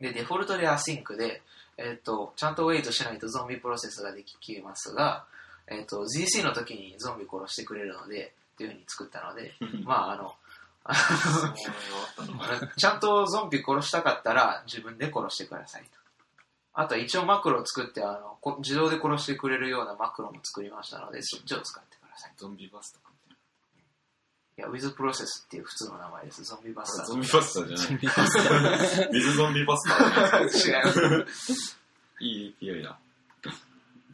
い。で、デフォルトで async で、えっ、と、ちゃんと wait しないとゾンビプロセスができますが、えっ、と、GC の時にゾンビ殺してくれるので、っていう風に作ったので、ー。まあ、あの。ちゃんとゾンビ殺したかったら自分で殺してくださいと。あとは一応マクロを作ってあのこ自動で殺してくれるようなマクロも作りましたのでそっちを使ってください。ゾンビバスターとかみいや、With Process っていう普通の名前です。ゾンビバスター。ゾンビバスターじゃない。ゾンビバスター水ゾンビバスター。違います。いい API だ。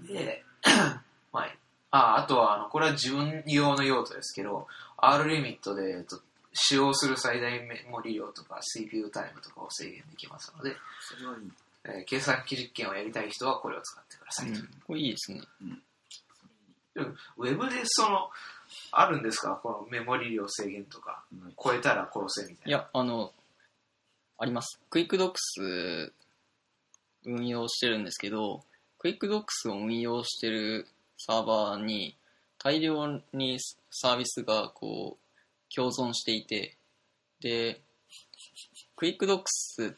で、まあ、あ、あとはあのこれは自分用の用途ですけど、R リミットで、えっと、使用する最大メモリ量とか CPU タイムとかを制限できますので、それはいい。えー計算機実験をやりたい人はこれを使ってくださいと。うん、これいいですね。それいい。ウェブでその、あるんですか？このメモリ量制限とか、ない超えたら殺せみたいな。いや、あの、あります。 Quickdocs 運用してるんですけど、 Quickdocs を運用してるサーバーに大量にサービスがこう共存していて、で、 Quickdocs っ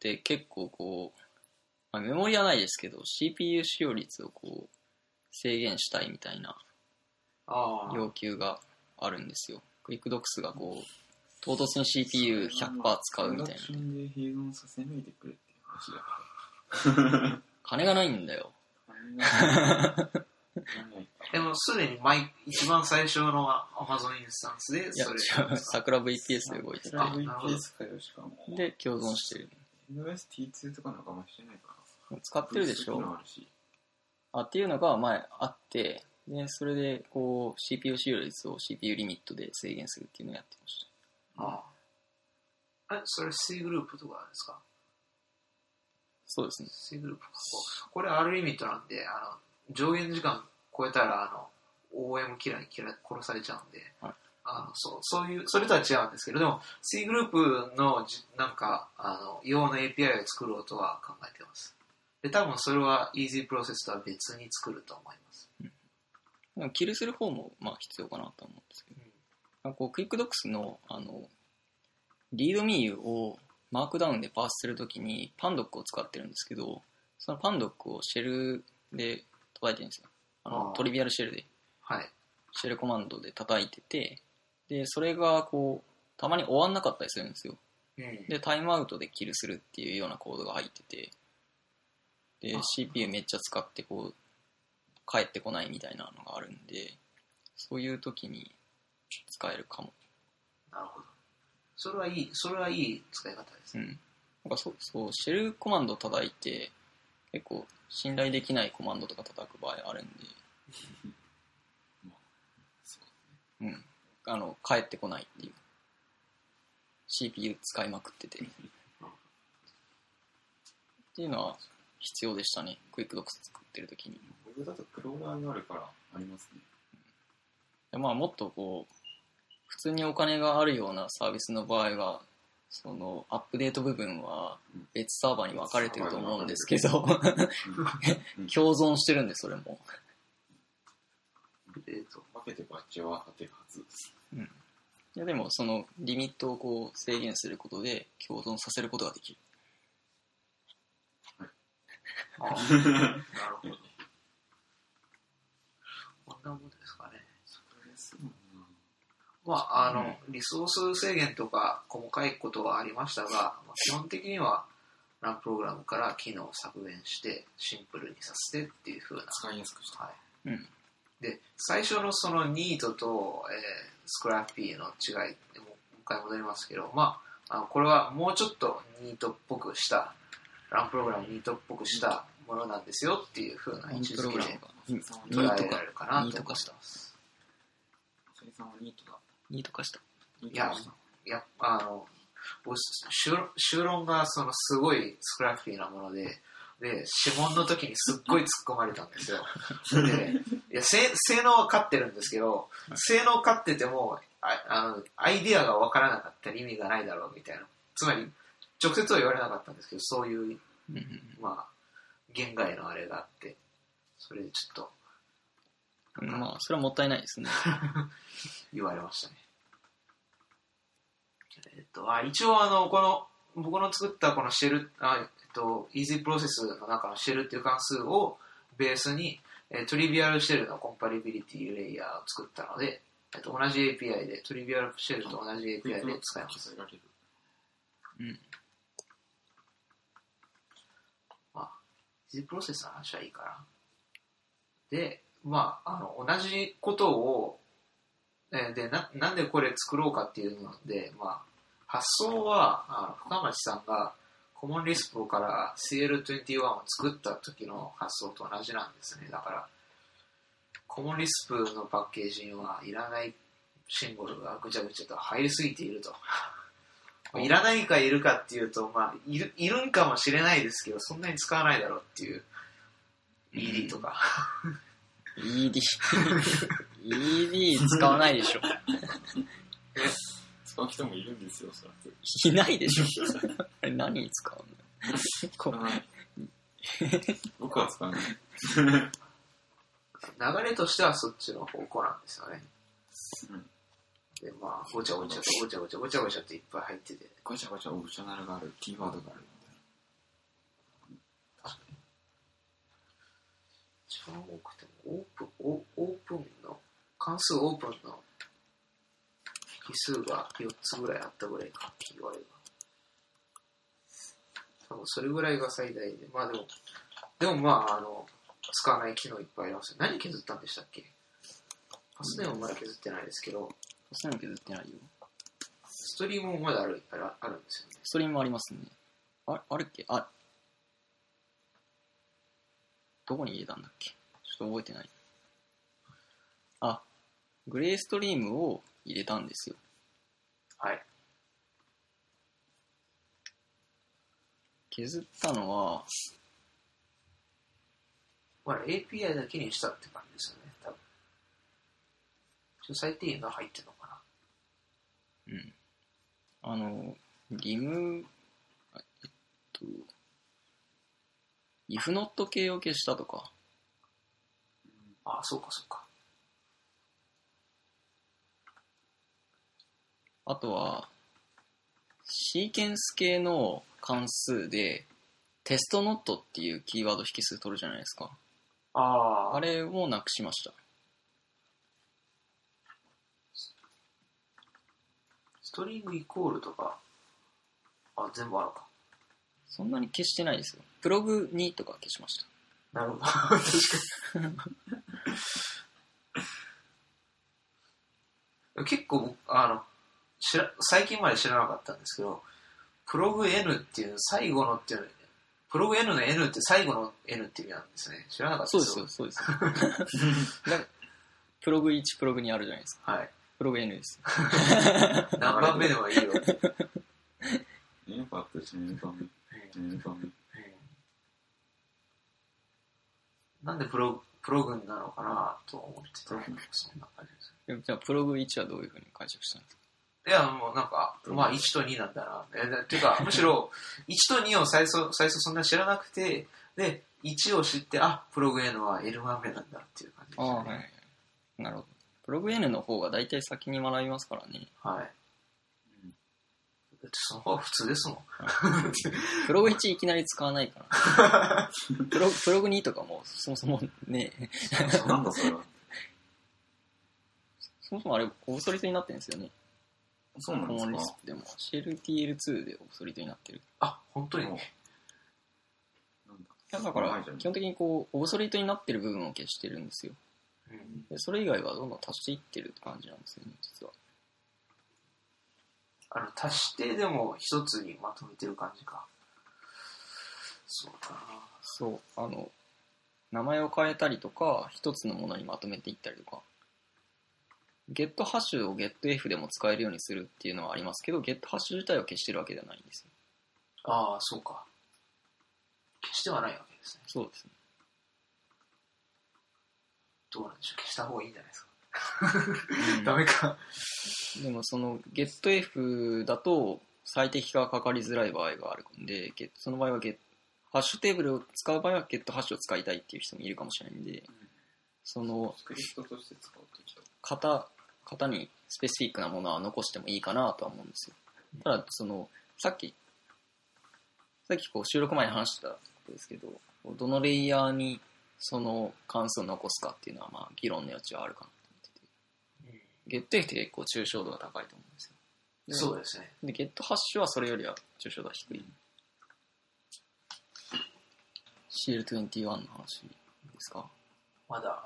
て結構こう、まあ、メモリはないですけど、CPU 使用率をこう制限したいみたいな。要求があるんですよ。 Quickdocs がこう、唐突に CPU100% 使うみたいなプロダク。ションで併存させないでくれっていう話だか金がないんだよ。ら。でも、すでに毎一番最初の Amazon インスタンスでそれ違う。桜 VPS で動いてて。あなるほど VPS かよ、しかも。で、共存してる。NOST2 とかなんかもしてないから。使ってるでしょ？あっていうのが前あって、で、それで、こう、CPU 使用率を CPU リミットで制限するっていうのをやってましああ。え、それ C グループとかですか？た。そうですね。?C グループか。これ R リミットなんで、あの、上限時間超えたら、あの、OM キラーにキラ殺されちゃうんで、はいあのそうそういう、それとは違うんですけれども、C グループのじなんか、あの、用の API を作ろうとは考えてます。で、多分それは Easy プロセスとは別に作ると思います。でもキルする方も、まあ、必要かなと思うんですけど。あこう Quickdocs の、あの、 README を Markdown でパースするときに Pandoc を使ってるんですけど、その Pandoc をシェルで叩いてるんですよ。あの trivial-shell で。はい。シェルコマンドで叩いてて、で、それがこう、たまに終わんなかったりするんですよ。うん。で、タイムアウトでキルするっていうようなコードが入ってて、であ、CPU めっちゃ使ってこう、帰ってこないみたいなのがあるんで、そういう時に使えるかも。なるほど。それはいい、それはいい使い方ですね。うん。なんかそう、そう、シェルコマンド叩いて、結構信頼できないコマンドとか叩く場合あるんで、そううん。あの、帰ってこないっていう。CPU 使いまくってて。っていうのは必要でしたね。クイックドックス作ってる時に。僕だとクローラーがあるからありますね。でまあもっとこう、普通にお金があるようなサービスの場合は、そのアップデート部分は別サーバーに分かれてると思うんですけど、うん 共存してるんで、それも。えっ、と、分けてバッチは当てるはずです。いやでもそのリミットをこう制限することで共存させることができる。あ なるほど。こんなもんですかね。それですまあ、あの、リソース制限とか細かいことはありましたが、まあ、基本的にはランプログラムから機能を削減してシンプルにさせてっていう風な。使いやすくした。はい。うん。で、最初のそのニートと、えースクラッピーの違いもう一回戻りますけど、まあ、あのこれはもうちょっとニートっぽくした、ランプログラムニートっぽくしたものなんですよっていう風な位置づけで捉ート化えられるかなと思ってニート化したます。ニートだ。ニート化した。いやあの、僕修論がそのすごいスクラッピーなもので、で、指紋の時にすっごい突っ込まれたんですよ。で、いや、性性能は勝ってるんですけど、性能勝ってても、ああのアイディアがわからなかったら意味がないだろうみたいな。つまり、直接は言われなかったんですけど、そういう、うんうんまあ、言外のあれがあって、それでちょっとうんまあ、それはもったいないですね。言われましたね。えっと、あ一応あの、この、僕の作ったこのシェル、あえっと、Easy Process の中のシェルっていう関数をベースに、えートリビアルシェルのコンパリビリティレイヤーを作ったので、えっと、同じ API で、トリビアルシェルと同じ API で使えます。うん。まあ、Easy Process の話はいいかな。で、まあ、あの、同じことを、えでな、なんでこれ作ろうかっていうので、まあ、発想は、あの深町さんがコモンリスプから CL21 を作った時の発想と同じなんですね。だから、コモンリスプのパッケージにはいらないシンボルがぐちゃぐちゃと入りすぎていると。いらないかいるかっていうと、まあ、いるいるんかもしれないですけど、そんなに使わないだろうっていう、ED とか。ED。ED 使わないでしょ。使う人もいるんですよ、おそらく。いないでしょ。あれ何に使うの？こ僕は使わない。流れとしてはそっちの方向なんですよね。うんで、まあ、ごちゃごちゃとごちゃごちゃごちゃごちゃっていっぱい入ってて。ごちゃごちゃオプショナルがある、キーワードがあるみ一番多くても、オープン、オオープンの、関数オープンの奇数が4つぐらいあったぐらいか、キーワードが。多分それぐらいが最大で。まあでも、でもまあ、あの、使わない機能いっぱいありますよ。何削ったんでしたっけ？パスでもまだ削ってないですけど、そういうの削ってないよ。ストリームもまだある、あるあるんですよね。ストリームもありますね。ああるっけ？あ、どこに入れたんだっけ？ちょっと覚えてない。あ、グレーストリームを入れたんですよ。はい。削ったのは、まあ、API だけにしたって感じですよね、多分。最低限が入ってるのかな。うん。あの、リム、あえっと、if not 系を消したとか、ああ、そうかそうか。あとは、シーケンス系の関数で、テストノットっていうキーワード引数取るじゃないですか。ああ、あれもなくしました。トリングイコールとか、あ、全部あるか。そんなに消してないですよ。プログ2とか消しました。なるほど。確かに。結構、あの、知ら、最近まで知らなかったんですけど、プログ N っていう最後のっていうのプログ N の N って最後の N っていう意味なんですね。知らなかったそうですよ、そうですよ。だからプログ1、プログ2あるじゃないですか。はい。プログ N です。何番目でもいいよ。ね。パッとしてね、番目。ね、番目。なんでプロプログなのかなと思ってて、そんな感じです。でもじゃあ、プログ1はどういうふうに解釈したんですか？いや、もうなんか、まあ1と2なんだな。えていうか、むしろ、1と2を最初、最初そんな知らなくて、で、1を知って、あ、プログ N は L 番目なんだっていう感じでああ、したね。はいはい。なるほど。プログ N の方が大体先に学びますからね。はい。だってその方が普通ですもん。プログ1いきなり使わないから。プロプログ2とかもそもそもね、なんだそれは。そもそもあれオブソリトになってるんですよね。そうなんコモンですスプでも。CLTL2 でオブソリトになってる。あ、本当に？なんだいやだからないじゃん基本的にこうオブソリトになってる部分を消してるんですよ。うんでそれ以外はどんどん足していってるって感じなんですよね、実は。あの、足してでも一つにまとめてる感じか。そうかな。そう、あの、名前を変えたりとか、一つのものにまとめていったりとか。ゲットハッシュを getF でも使えるようにするっていうのはありますけど、ゲットハッシュ自体を消してるわけではないんですよ。ああ、そうか。消してはないわけですね。そうですね。どうなんでしょう。消した方がいいんじゃないですか。ダメか。でもその getF だと、最適化がかかりづらい場合があるんで、ゲその場合はゲハッシュテーブルを使う場合はゲットハッシュを使いたいっていう人もいるかもしれないんで、そのスクリプトとして使うと。型、型にスペシフィックなものは残してもいいかなとは思うんですよ。ただ、その、さっき、さっきこう収録前に話したことですけど、どのレイヤーにその関数を残すかっていうのはまあ議論の余地はあるかなと思ってて、ゲットって結構抽象度が高いと思うんですよ。でそうですね。で、ゲットハッシュはそれよりは抽象度は低い。CL21 の話ですか？まだ、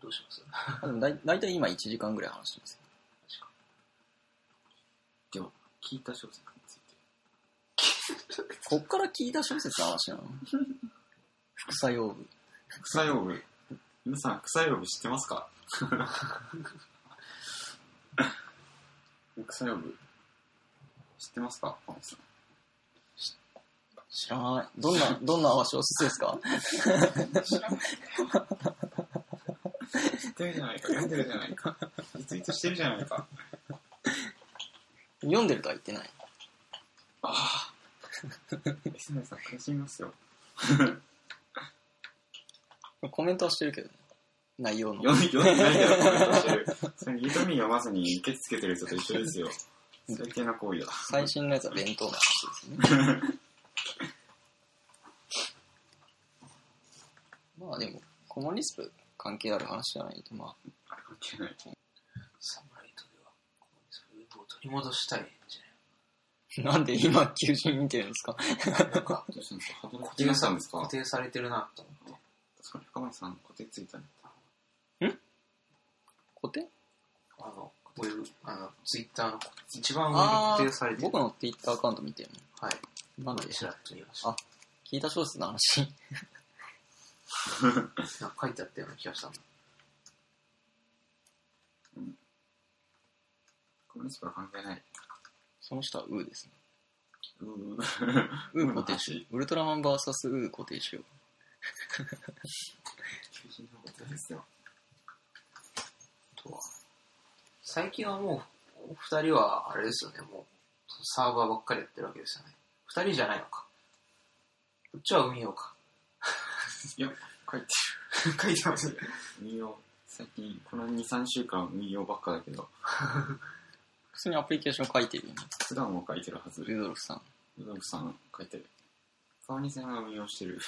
どうします？あでもだい大体今1時間ぐらい話してます。では、聞いた小説について。こっから聞いた小説の話なの？副作用部。草用部。皆さん、草用部知ってますか？草用部。知ってますか？知らない。どんな、どんな小説ですか？知ってるじゃないか、読んでるじゃないか。リツイートしてるじゃないか。読んでるとは言ってない。ああ。磯村さん、苦しみますよ。コメントはしてるけどね。内容の。読ん読んでないけどコメントしてる。それ、ビタミン読まずに受け付けてる人と一緒ですよ。最低な行為だ。最新のやつは弁当の話ですね。まあでも、コモンリスプ関係ある話じゃないと、まあ、あれ関係ない。サムライトでは、それを取り戻したいんじなんで今求人見てるんですか？ゃないなんか、固固定定さしたんですか固定されてるなと思って。確かに深町さん固定ついたね。固定あの、ウェブ、あの、ツイッターの一番上に固定されてる。僕の Twitter アカウント見てるはい。のなんでちらっと見ました。あ聞いた小説の話なんか書いてあったような気がしたの。コミュニストは関係ない。その下はウーですね。うーウー固定しよう。ウルトラマン VS ウー固定しよう。求人のことですよ。とは。最近はもう、お二人は、あれですよね、もう、サーバーばっかりやってるわけですよね。二人じゃないのか。こっちは運用か。いや、書いて書いてます。運用、最近、この2、3週間運用ばっかだけど、普通にアプリケーション書いてるよね。普段も書いてるはず。ルドルフさん。ルドルフさん書いてる。川西さんが運用してる。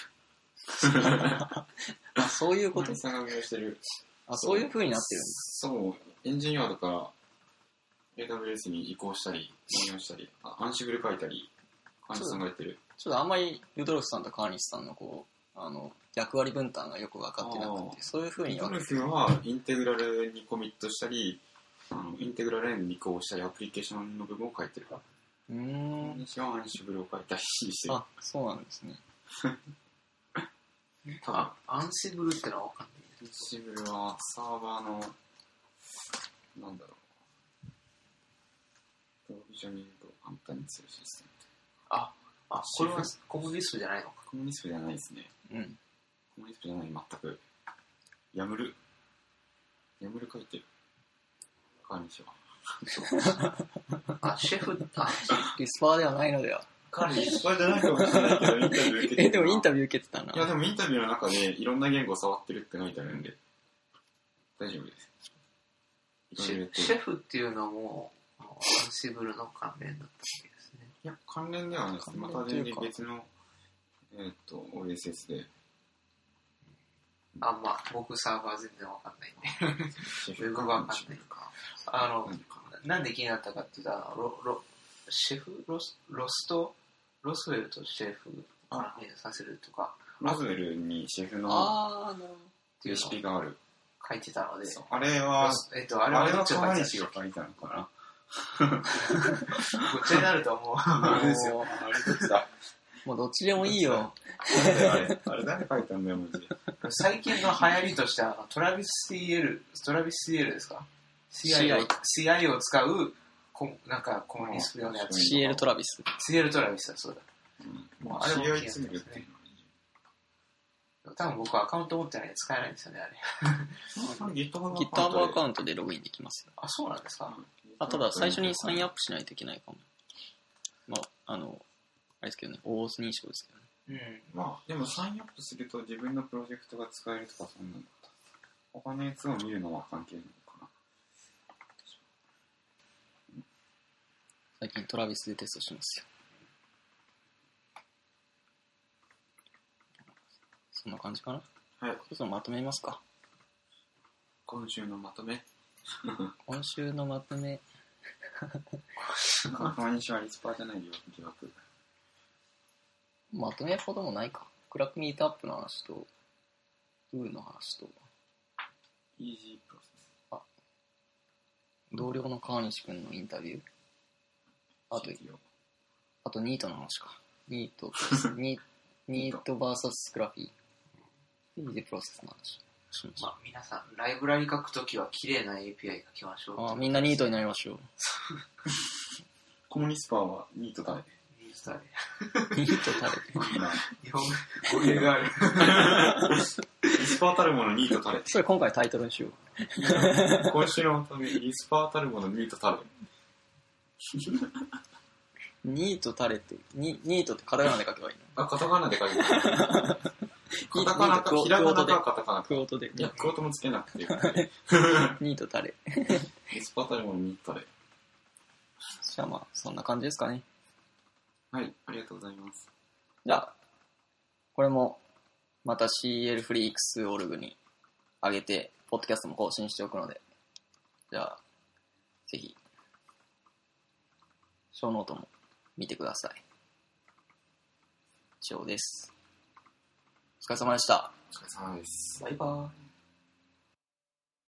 あ、そういうこと川西さんが運用してる。あ、そういう風になってるんだ。そう、エンジニアとか AWS に移行したり、運用したり、あアンシブル書いたり、川西さんがやってる。ちょっとあんまりルドルフさんと川西さんのこう、あの、役割分担がよく分かってなくあて、そういう風にルドルフはインテグラルにコミットしたり、あのインテグラルに移行したり、アプリケーションの部分を書いてる。うーん。西はアンシブルを書いたりしてる。あ、そうなんですね。多分、アンシブルってのはわかんない。アンシブルはサーバーの、なんだろう。プロビジョニングを簡単にするシステム。あ、あ、これはコムディスクじゃないのか。コミュニストじゃないですね。うん。コミュニストじゃない、全く。ヤムル。ヤムル書いてる。川西は。あ、シェフ、あ、リスパーではないのでは。彼に、失敗じゃないかもしれないけど、インタビュー受けてでもインタビビュー受けてたな。いや、でもインタビューの中でいろんな言語を触ってるって書いてあるんで、大丈夫です。シェフっていうのも、あのアンシブルの関連だったわけですね。いや、関連ではないです。また全然別の、えーっと、OSS で、あ、まあ、僕サーバー全然わかんないんで。シェフわかんないか。あの、なんで気になったかって言ったら、ロ、ロ、シェフ？ロス、ロスト、ロスウェルとシェフを関連させるとかロズウェルにシェフのあー、なるほっていうレシピがある。書いてたので、あれはえっと、ああれはれは川西が書いたのかなた ごっちゃになると思う。あれですよ。もあれどっちだう、もうどっちでもいいよ。あれ、あれ誰書いたんだよ、マジで。最近の流行りとしては、あのトラビス CL、トラビス CL ですか？CI を使う、こなんかコミュニスト用のやつ。CL トラビス。CL トラビスだそうだ。うん。もうあれも CI ツールっていうの多分僕アカウント持ってないんで使えないんですよね、あれ。は GitHub GitHub アカウンントでログインできますよ。あ、そうなんですかあ、ただ最初にサインアップしないといけないかも。まあ、あの、あれですけどね、大認証ですけどね。うん。まあ、でもサインアップすると自分のプロジェクトが使えるとかそんなの他のやつを見るのは関係ないのかな。最近トラビスでテストしますよ。そんな感じかな？はい。そろそろまとめますか。今週のまとめ？今週のまとめ、川西はリスパーじゃないよ、疑惑。まとめほどもないか。クラックミートアップの話と、ウーの話と、イージープロセス。同僚の川西くんのインタビュー、あと、あとニートの話か。ニート、ニニート VS スクラフィー。イージープロセスの話しまあ、皆さん、ライブラリ書くときは綺麗な API 書きましょう。あみんなニートになりましょう。コムニスパーはニート誰ニートだね。ニート誰いいな日本語弊がある。リスパーたるものニート誰それ今回タイトルにしよう。今週のまとめ、リスパーたるものニートたる。ニートタレって、ニニートってカタカナで書けばいいの？あ、カタカナで書いてある。カタカナか、ひらがなかカタカナか。 quote で。いや、 quote もつけなくていい。ニートたれ。 Lisper たるものニート誰じゃあまあ、そんな感じですかね。はい、ありがとうございます。じゃあ、これも、また CL フリークスオルグに上げて、ポッドキャストも更新しておくので、じゃあ、ぜひ、ショーノートも見てください。以上です。お疲れ様でした。お疲れ様です。バイバーイ。